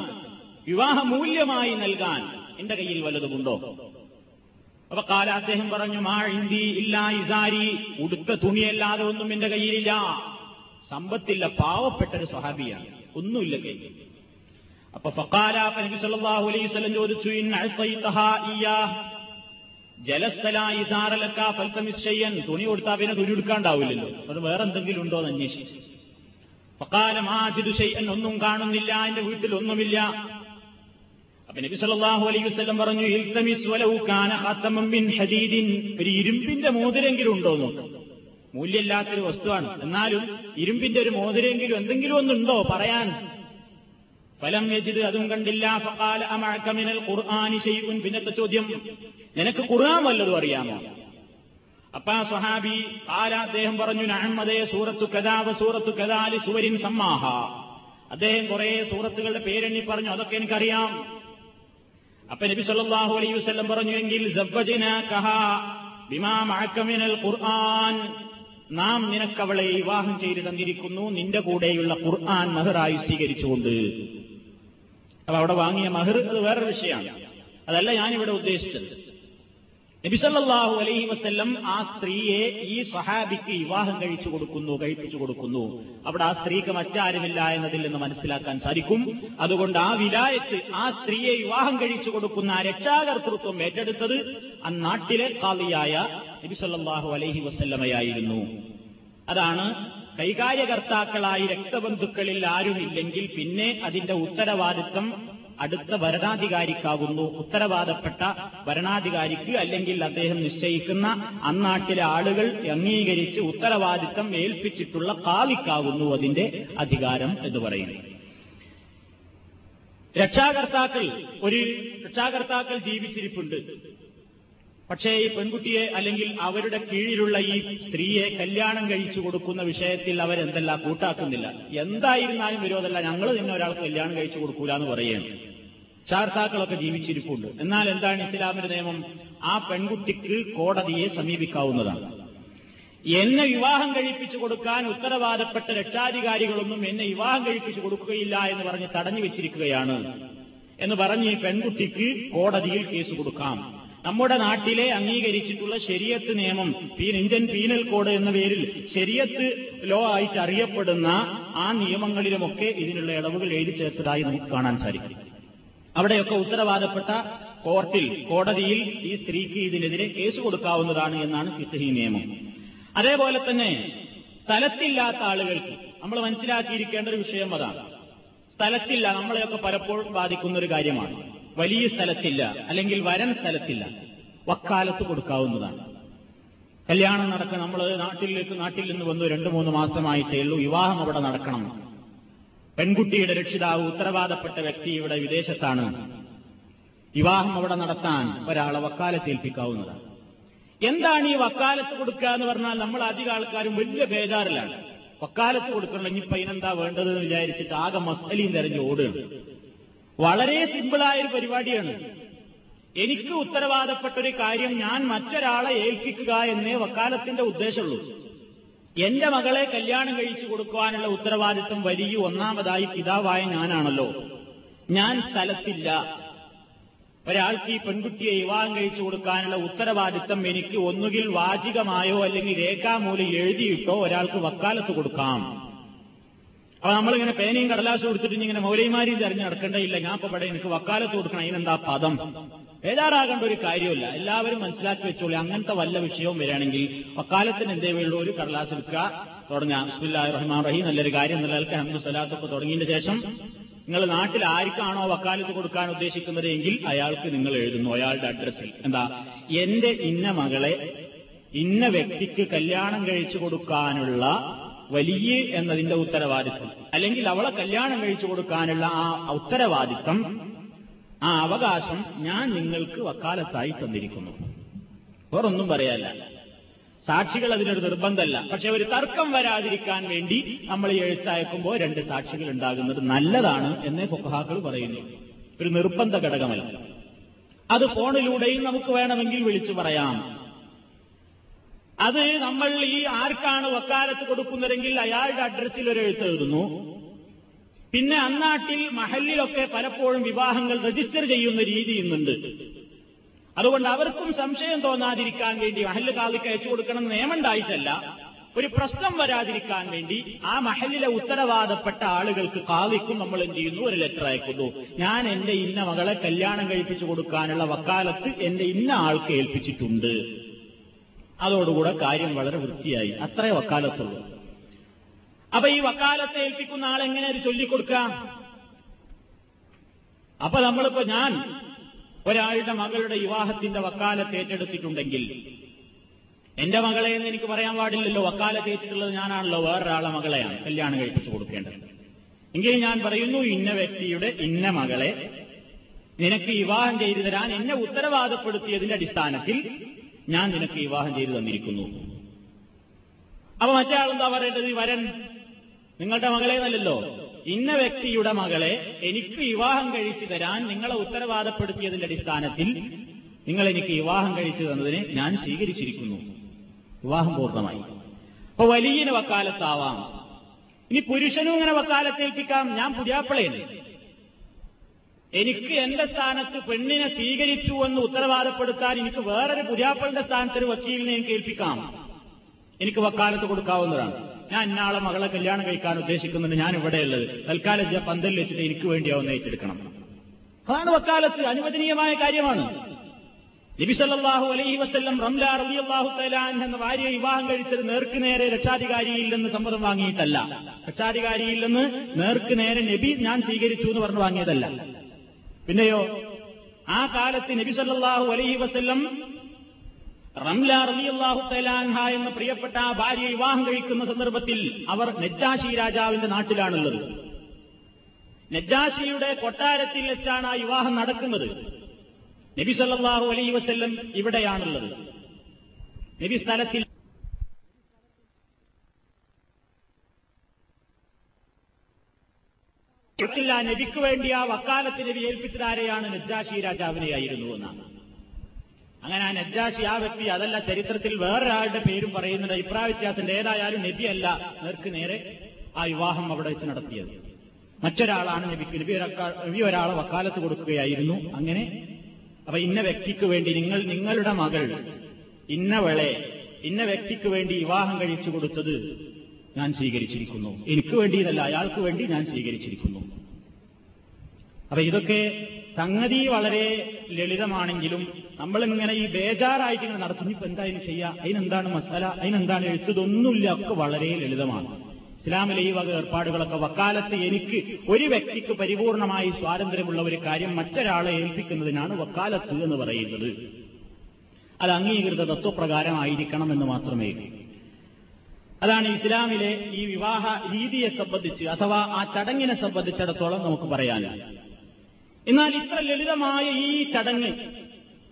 വിവാഹ മൂല്യമായി നൽകാൻ എന്റെ കയ്യിൽ വല്ലതുമുണ്ടോ? അപ്പൊ കാല അദ്ദേഹം പറഞ്ഞു മാ ഇന്തി ഇല്ല ഇസാരി ഉടുത്ത തുണിയല്ലാതെ ഒന്നും എന്റെ കയ്യിലില്ല. സമ്പത്തില്ല പാവപ്പെട്ട ഒരു സഹാബിയാണ് ഒന്നുമില്ല കയ്യിൽ. അപ്പൊ ചോദിച്ചു ഇൻ അഅതൈതഹാ ഇയ്യാ? തുണി കൊടുത്താ പിന്നെ തുണി എടുക്കാണ്ടാവില്ലല്ലോ അത് വേറെ എന്തെങ്കിലും ഉണ്ടോ എന്ന് അന്വേഷിച്ചു. ഫക്കാലം ആജിദു ഷയ്യൻ ഒന്നും കാണുന്നില്ല. എന്റെ വീട്ടിൽ ഒന്നുമില്ല. അപ്പൊ നബി സല്ലല്ലാഹു അലൈഹി വസല്ലം പറഞ്ഞു മിൻ ഹദീദിൻ. ഒരു ഇരുമ്പിന്റെ മോതിരെങ്കിലും ഉണ്ടോ നോക്ക്. മൂല്യമില്ലാത്തൊരു വസ്തുവാണ്. എന്നാലും ഇരുമ്പിന്റെ ഒരു മോതിരെങ്കിലും എന്തെങ്കിലും ഒന്നുണ്ടോ പറയാൻ? ഫലം യജിദ് അതും കണ്ടില്ല. ഫഖാല അമഴക്കമിനൽ ഖുർആാനി ശൈഉൻ. പിന്നത്തെ ചോദ്യം? നിനക്ക് ഖുർആൻ വല്ലതും അറിയാമോ? അപ്പ സ്വഹാബി ആല അദ്ദേഹം പറഞ്ഞു നഹമ്മദേ സൂറത്തു കഥാവ് സൂറത്തു കഥാലി സുവരിൻ സമ്മാഹ. അദ്ദേഹം കുറെ സൂറത്തുകളുടെ പേരെണ്ണി പറഞ്ഞു അതൊക്കെ എനിക്കറിയാം. അപ്പൊ നബി സല്ലാഹു അലൈ വസ്ലം പറഞ്ഞു എങ്കിൽ ഖുർആൻ. നാം നിനക്കവളെ വിവാഹം ചെയ്തു തന്നിരിക്കുന്നു നിന്റെ കൂടെയുള്ള ഖുർആൻ മഹറായി സ്വീകരിച്ചുകൊണ്ട്. അപ്പൊ അവിടെ വാങ്ങിയ മഹർ അത് വേറൊരു വിഷയമാണ്. അതല്ല ഞാനിവിടെ ഉദ്ദേശിച്ചത്. നബിസല്ലാഹു അലൈഹി വസ്ല്ലം ആ സ്ത്രീയെ ഈ സഹാബിക്ക് വിവാഹം കഴിച്ചു കൊടുക്കുന്നു കഴിപ്പിച്ചു കൊടുക്കുന്നു. അവിടെ ആ സ്ത്രീക്ക് മറ്റാരുമില്ല എന്നതിൽ നിന്ന് മനസ്സിലാക്കാൻ സാധിക്കും. അതുകൊണ്ട് ആ വിലായത്ത് ആ സ്ത്രീയെ വിവാഹം കഴിച്ചു കൊടുക്കുന്ന ആ രക്ഷാകർത്തൃത്വം ഏറ്റെടുത്തത് അന്നാട്ടിലെ നാട്ടിലെ കാളിയായ നബിസല്ലാഹു അലൈഹി വസ്ല്ലമയായിരുന്നു. അതാണ് കൈകാര്യകർത്താക്കളായി രക്തബന്ധുക്കളിൽ ആരുമില്ലെങ്കിൽ പിന്നെ അതിന്റെ ഉത്തരവാദിത്വം അടുത്ത ഭരണാധികാരിക്കാകുന്നു. ഉത്തരവാദപ്പെട്ട ഭരണാധികാരിക്ക് അല്ലെങ്കിൽ അദ്ദേഹം നിശ്ചയിക്കുന്ന അന്നാട്ടിലെ ആളുകൾ അംഗീകരിച്ച് ഉത്തരവാദിത്തം ഏൽപ്പിച്ചിട്ടുള്ള കാവിക്കാകുന്നു അതിന്റെ അധികാരം എന്ന് പറയുന്നത് രക്ഷാകർത്താക്കൾ ഒരു രക്ഷാകർത്താക്കൾ ജീവിച്ചിരിപ്പുണ്ട്. പക്ഷേ ഈ പെൺകുട്ടിയെ അല്ലെങ്കിൽ അവരുടെ കീഴിലുള്ള ഈ സ്ത്രീയെ കല്യാണം കഴിച്ചു കൊടുക്കുന്ന വിഷയത്തിൽ അവരെന്തല്ല കൂട്ടാക്കുന്നില്ല. എന്തായിരുന്നാലും വിരോധമല്ല. ഞങ്ങൾ തന്നെ ഒരാൾക്ക് കല്യാണം കഴിച്ചു കൊടുക്കൂല എന്ന് പറയുകയാണ്. ചാർത്താക്കളൊക്കെ ജീവിച്ചിരിപ്പുണ്ട്. എന്നാൽ എന്താണ് ഇസ്ലാമിന്റെ നിയമം? ആ പെൺകുട്ടിക്ക് കോടതിയെ സമീപിക്കാവുന്നതാണ്. എന്നെ വിവാഹം കഴിപ്പിച്ചു കൊടുക്കാൻ ഉത്തരവാദപ്പെട്ട രക്ഷാധികാരികളൊന്നും എന്നെ വിവാഹം കഴിപ്പിച്ചു കൊടുക്കുകയില്ല എന്ന് പറഞ്ഞ് തടഞ്ഞു വെച്ചിരിക്കുകയാണ് എന്ന് പറഞ്ഞ് ഈ പെൺകുട്ടിക്ക് കോടതിയിൽ കേസ് കൊടുക്കാം. നമ്മുടെ നാട്ടിലെ അംഗീകരിച്ചിട്ടുള്ള ശരിയത്ത് നിയമം ഇന്ത്യൻ പീനൽ കോഡ് എന്ന പേരിൽ ശരിയത്ത് ലോ ആയിട്ട് അറിയപ്പെടുന്ന ആ നിയമങ്ങളിലുമൊക്കെ ഇതിനുള്ള ഇളവുകൾ എഴുതി ചേർത്തതായി നമുക്ക് കാണാൻ സാധിക്കും. അവിടെയൊക്കെ ഉത്തരവാദപ്പെട്ട കോർട്ടിൽ കോടതിയിൽ ഈ സ്ത്രീക്ക് ഇതിനെതിരെ കേസ് കൊടുക്കാവുന്നതാണ് എന്നാണ് ഫിത്തഹി നിയമം. അതേപോലെ തന്നെ സ്ഥലത്തില്ലാത്ത ആളുകൾക്ക് നമ്മൾ മനസ്സിലാക്കിയിരിക്കേണ്ട ഒരു വിഷയം അതാണ്. സ്ഥലത്തില്ല നമ്മളെയൊക്കെ പലപ്പോഴും ബാധിക്കുന്ന ഒരു കാര്യമാണ്. വലിയ സ്ഥലത്തില്ല അല്ലെങ്കിൽ വരൻ സ്ഥലത്തില്ല. വക്കാലത്ത് കൊടുക്കാവുന്നതാണ്. കല്യാണം നടക്കുക നമ്മൾ നാട്ടിലേക്ക് നാട്ടിൽ നിന്ന് വന്നു രണ്ടു മൂന്ന് മാസമായിട്ടേ ഉള്ളൂ. വിവാഹം അവിടെ നടക്കണം. പെൺകുട്ടിയുടെ രക്ഷിതാവ് ഉത്തരവാദപ്പെട്ട വ്യക്തി ഇവിടെ വിദേശത്താണ്. വിവാഹം അവിടെ നടത്താൻ ഒരാളെ വക്കാലത്ത് ഏൽപ്പിക്കാവുന്നതാണ്. എന്താണ് ഈ വക്കാലത്ത് കൊടുക്കുക എന്ന് പറഞ്ഞാൽ നമ്മൾ അധിക ആൾക്കാരും വലിയ ബേജാറിലാണ്. വക്കാലത്ത് കൊടുക്കണം ഇപ്പൊ ഇനെന്താ വേണ്ടതെന്ന് വിചാരിച്ചിട്ട് ആകെ മസ്തലിയും തെരഞ്ഞു ഓടുകയാണ്. വളരെ സിമ്പിളായ ഒരു പരിപാടിയാണ്. എനിക്ക് ഉത്തരവാദപ്പെട്ട ഒരു കാര്യം ഞാൻ മറ്റൊരാളെ ഏൽപ്പിക്കുക എന്നേ വക്കാലത്തിന്റെ ഉദ്ദേശമുള്ളൂ. എന്റെ മകളെ കല്യാണം കഴിച്ചു കൊടുക്കുവാനുള്ള ഉത്തരവാദിത്വം വലിയ ഒന്നാമതായി പിതാവായ ഞാനാണല്ലോ. ഞാൻ സ്ഥലത്തില്ല. ഒരാൾക്ക് ഈ പെൺകുട്ടിയെ വിവാഹം കഴിച്ചു കൊടുക്കാനുള്ള ഉത്തരവാദിത്തം എനിക്ക് ഒന്നുകിൽ വാചികമായോ അല്ലെങ്കിൽ രേഖാമൂലം എഴുതിയിട്ടോ ഒരാൾക്ക് വക്കാലത്ത് കൊടുക്കാം. അപ്പൊ നമ്മളിങ്ങനെ പേനയും കടലാസും കൊടുത്തിട്ട് ഇങ്ങനെ മൗലൈമാരിയും തെരഞ്ഞു നടക്കേണ്ടയില്ല ഞാൻ ഇപ്പൊ ഇവിടെ എനിക്ക് വക്കാലത്ത് കൊടുക്കണം. അതിനെന്താ പദം? ബേജാറാകേണ്ട ഒരു കാര്യമില്ല എല്ലാവരും മനസ്സിലാക്കി വെച്ചോളൂ. അങ്ങനത്തെ വല്ല വിഷയവും വരികയാണെങ്കിൽ വക്കാലത്തിന് എന്തേ വേണ്ടു ഒരു കടലാസ് എടുക്കുക. തുടങ്ങാം. ബിസ്മില്ലാഹി റഹ്മാൻ റഹീം നല്ലൊരു കാര്യം. നിലനിൽക്കാൻ അഹമ്മദ് സലാത്തൊക്കെ തുടങ്ങിയതിന് ശേഷം നിങ്ങൾ നാട്ടിൽ ആർക്കാണോ വക്കാലത്ത് കൊടുക്കാൻ ഉദ്ദേശിക്കുന്നത് എങ്കിൽ അയാൾക്ക് നിങ്ങൾ എഴുതുന്നു. അയാളുടെ അഡ്രസ്സിൽ. എന്താ? എന്റെ ഇന്ന മകളെ ഇന്ന വ്യക്തിക്ക് കല്യാണം കഴിച്ചു കൊടുക്കാനുള്ള വലിയ എന്നതിന്റെ ഉത്തരവാദിത്വം. അല്ലെങ്കിൽ അവളെ കല്യാണം കഴിച്ചു കൊടുക്കാനുള്ള ആ ഉത്തരവാദിത്വം ആ അവകാശം ഞാൻ നിങ്ങൾക്ക് വക്കാലത്തായി തന്നിരിക്കുന്നു. വേറൊന്നും പറയാല്ല. സാക്ഷികൾ അതിനൊരു നിർബന്ധമല്ല. പക്ഷെ ഒരു തർക്കം വരാതിരിക്കാൻ വേണ്ടി നമ്മൾ ഈ എഴുത്തയക്കുമ്പോൾ രണ്ട് സാക്ഷികൾ ഉണ്ടാകുന്നത് നല്ലതാണ് എന്നേ പൊക്കഹാക്കൾ പറയുന്നു. ഒരു നിർബന്ധ ഘടകമല്ല. അത് ഫോണിലൂടെയും നമുക്ക് വേണമെങ്കിൽ വിളിച്ചു പറയാം. അത് നമ്മൾ ഈ ആർക്കാണ് വക്കാലത്ത് കൊടുക്കുന്നതെങ്കിൽ അയാളുടെ അഡ്രസ്സിൽ ഒരു എഴുത്തെഴുതുന്നു പിന്നെ അന്നാട്ടിൽ മഹലിലൊക്കെ പലപ്പോഴും വിവാഹങ്ങൾ രജിസ്റ്റർ ചെയ്യുന്ന രീതി ഇന്നുണ്ട്. അതുകൊണ്ട് അവർക്കും സംശയം തോന്നാതിരിക്കാൻ വേണ്ടി മഹല്ല് കാതിക്ക് അയച്ചു കൊടുക്കണം നിയമമുണ്ടായിട്ടല്ല. ഒരു പ്രശ്നം വരാതിരിക്കാൻ വേണ്ടി ആ മഹലിലെ ഉത്തരവാദപ്പെട്ട ആളുകൾക്ക് കാവിക്കും നമ്മൾ എന്ത് ചെയ്യുന്നു? ഒരു ലെറ്റർ അയക്കുന്നു. ഞാൻ എന്റെ ഇന്ന മകളെ കല്യാണം കഴിപ്പിച്ചു കൊടുക്കാനുള്ള വക്കാലത്ത് എന്റെ ഇന്ന ആൾക്ക് ഏൽപ്പിച്ചിട്ടുണ്ട്. അതോടുകൂടെ കാര്യം വളരെ വൃത്തിയായി. അത്രേ വക്കാലത്തുള്ളൂ. അപ്പൊ ഈ വക്കാലത്തെ ഏൽപ്പിക്കുന്ന ആളെങ്ങനെ അത് ചൊല്ലിക്കൊടുക്ക? അപ്പൊ നമ്മളിപ്പോ ഞാൻ ഒരാളുടെ മകളുടെ വിവാഹത്തിന്റെ വക്കാലത്ത് ഏറ്റെടുത്തിട്ടുണ്ടെങ്കിൽ എന്റെ മകളെ എന്ന് എനിക്ക് പറയാൻ പാടില്ലല്ലോ വക്കാലത്ത് ഏറ്റിട്ടുള്ളത് ഞാനാണല്ലോ വേറൊരാളെ മകളെയാണ് കല്യാണം കഴിപ്പിച്ചു കൊടുക്കേണ്ടത്. എങ്കിൽ ഞാൻ പറയുന്നു ഇന്ന വ്യക്തിയുടെ ഇന്ന മകളെ നിനക്ക് വിവാഹം ചെയ്തു തരാൻ എന്നെ ഉത്തരവാദപ്പെടുത്തിയതിന്റെ അടിസ്ഥാനത്തിൽ ഞാൻ നിനക്ക് വിവാഹം ചെയ്തു തന്നിരിക്കുന്നു. അപ്പൊ മറ്റേ ആളെന്താ പറയേണ്ടത് വരൻ. നിങ്ങളുടെ മകളെ എന്നല്ലല്ലോ. ഇന്ന വ്യക്തിയുടെ മകളെ എനിക്ക് വിവാഹം കഴിച്ചു തരാൻ നിങ്ങളെ ഉത്തരവാദപ്പെടുത്തിയതിന്റെ അടിസ്ഥാനത്തിൽ നിങ്ങൾ എനിക്ക് വിവാഹം കഴിച്ചു തന്നതിനെ ഞാൻ സ്വീകരിച്ചിരിക്കുന്നു. വിവാഹം പൂർണമായി. അപ്പൊ വലിയന് വക്കാലത്താവാം. ഇനി പുരുഷനും ഇങ്ങനെ വക്കാലത്തേൽപ്പിക്കാം. ഞാൻ പുതിയാപ്പിളയാണ്. എനിക്ക് എന്റെ സ്ഥാനത്ത് പെണ്ണിനെ സ്വീകരിച്ചു എന്ന് ഉത്തരവാദപ്പെടുത്താൻ എനിക്ക് വേറൊരു പുതിയാപ്പളിന്റെ സ്ഥാനത്ത് ഒരു വക്കീലിനെ എനിക്ക് ഏൽപ്പിക്കാം. എനിക്ക് വക്കാലത്ത് കൊടുക്കാവുന്നതാണ്. ഞാൻ ഇന്നാളെ മകളെ കല്യാണം കഴിക്കാൻ ഉദ്ദേശിക്കുന്നുണ്ട്. ഞാൻ ഇവിടെയുള്ളത് തൽക്കാലം ഞാൻ പന്തൽ വെച്ചിട്ട് എനിക്ക് വേണ്ടിയാവുന്ന ഏറ്റെടുക്കണം. അതാണ് വക്കാലത്ത് അനുവദനീയമായ കാര്യമാണ്. നബിസല്ലാഹു അലൈഹി വസ്ല്ലം റംല അള്ളാഹു തലാൻ എന്ന ഭാര്യയെ വിവാഹം കഴിച്ചത് നേർക്ക് നേരെ രക്ഷാധികാരിയിൽ നിന്ന് സമ്മതം വാങ്ങിയിട്ടല്ല. രക്ഷാധികാരിയിൽ നിന്ന് നേർക്ക് നേരെ നബി ഞാൻ സ്വീകരിച്ചു എന്ന് പറഞ്ഞു വാങ്ങിയതല്ല. പിന്നെയോ ആ കാലത്ത് നബി സല്ലാഹു അലൈഹി വസ്ല്ലം റംല റലിയല്ലാഹു തലാൻഹ എന്ന പ്രിയപ്പെട്ട ആ ഭാര്യ വിവാഹം കഴിക്കുന്ന സന്ദർഭത്തിൽ അവർ നജ്ജാശി രാജാവിന്റെ നാട്ടിലാണുള്ളത്. നജ്ജാശിയുടെ കൊട്ടാരത്തിൽ വെച്ചാണ് ആ വിവാഹം നടക്കുന്നത്. നബി സല്ലാഹു അലൈ വസ്ല്ലം ഇവിടെയാണുള്ളത്. നബി സ്ഥലത്തിൽ ില്ല നബിക്ക് വേണ്ടി ആ വക്കാലത്ത് നബി നജ്ജാഷി രാജാവിനെ രാജാവിനെയായിരുന്നു എന്നാണ്. അങ്ങനെ ആ നജ്ജാഷി ആ വ്യക്തി അതല്ല ചരിത്രത്തിൽ വേറൊരാളുടെ പേരും പറയുന്നുണ്ട്. അഭിപ്രായ വ്യത്യാസത്തിന്റെ ഏതായാലും നബിയല്ല നേർക്ക് നേരെ ആ വിവാഹം അവിടെ വെച്ച് നടത്തിയത്. മറ്റൊരാളാണ് നബിക്ക്. നബി ഒരാളെ വക്കാലത്ത് കൊടുക്കുകയായിരുന്നു. അങ്ങനെ അപ്പൊ ഇന്ന വ്യക്തിക്ക് വേണ്ടി നിങ്ങൾ നിങ്ങളുടെ മകൾ ഇന്നവളെ ഇന്ന വ്യക്തിക്ക് വേണ്ടി വിവാഹം കഴിച്ചു കൊടുത്തത് ഞാൻ സ്വീകരിച്ചിരിക്കുന്നു. എനിക്ക് വേണ്ടിയതല്ല അയാൾക്ക് വേണ്ടി ഞാൻ സ്വീകരിച്ചിരിക്കുന്നു. അപ്പൊ ഇതൊക്കെ സംഗതി വളരെ ലളിതമാണെങ്കിലും നമ്മളിങ്ങനെ ഈ ബേജാറായിട്ട് ഇങ്ങനെ നടത്തുന്നു. ഇപ്പൊ എന്തായാലും ചെയ്യുക അതിനെന്താണ് മസാല? അതിനെന്താണ് എഴുത്തതൊന്നുമില്ല ഒക്കെ വളരെ ലളിതമാണ്. ഇസ്ലാമിലെ ഈ വക ഏർപ്പാടുകളൊക്കെ വക്കാലത്ത് എനിക്ക് ഒരു വ്യക്തിക്ക് പരിപൂർണമായി സ്വാതന്ത്ര്യമുള്ള ഒരു കാര്യം മറ്റൊരാളെ ഏൽപ്പിക്കുന്നതിനാണ് വക്കാലത്ത് എന്ന് പറയുന്നത്. അത് അംഗീകൃത തത്വപ്രകാരമായിരിക്കണം എന്ന് മാത്രമേ അതാണ് ഇസ്ലാമിലെ ഈ വിവാഹ രീതിയെ സംബന്ധിച്ച് അഥവാ ആ ചടങ്ങിനെ സംബന്ധിച്ചിടത്തോളം നമുക്ക് പറയാനുള്ളത് എന്നാൽ ഇത്ര ലളിതമായ ഈ ചടങ്ങ്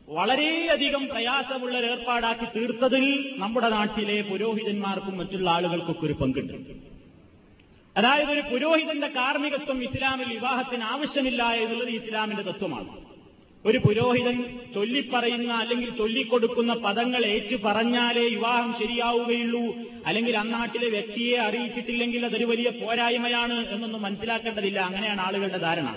വളരെയധികം പ്രയാസമുള്ള ഏർപ്പാടാക്കി തീർത്തതിൽ നമ്മുടെ നാട്ടിലെ പുരോഹിതന്മാർക്കും മറ്റുള്ള ആളുകൾക്കൊക്കെ ഒരു പങ്കുണ്ട്. അതായത് ഒരു പുരോഹിതന്റെ കാർമ്മികത്വം ഇസ്ലാമിൽ വിവാഹത്തിന് ആവശ്യമില്ല എന്നുള്ളത് ഇസ്ലാമിന്റെ തത്വമാണ്. ഒരു പുരോഹിതൻ ചൊല്ലിപ്പറയുന്ന അല്ലെങ്കിൽ ചൊല്ലിക്കൊടുക്കുന്ന പദങ്ങൾ ഏറ്റു പറഞ്ഞാലേ വിവാഹം ശരിയാവുകയുള്ളൂ. അല്ലെങ്കിൽ അന്നാട്ടിലെ വ്യക്തിയെ അറിയിച്ചിട്ടില്ലെങ്കിൽ അതൊരു വലിയ പോരായ്മയാണ് എന്നൊന്നും മനസ്സിലാക്കേണ്ടതില്ല. അങ്ങനെയാണ് ആളുകളുടെ ധാരണ.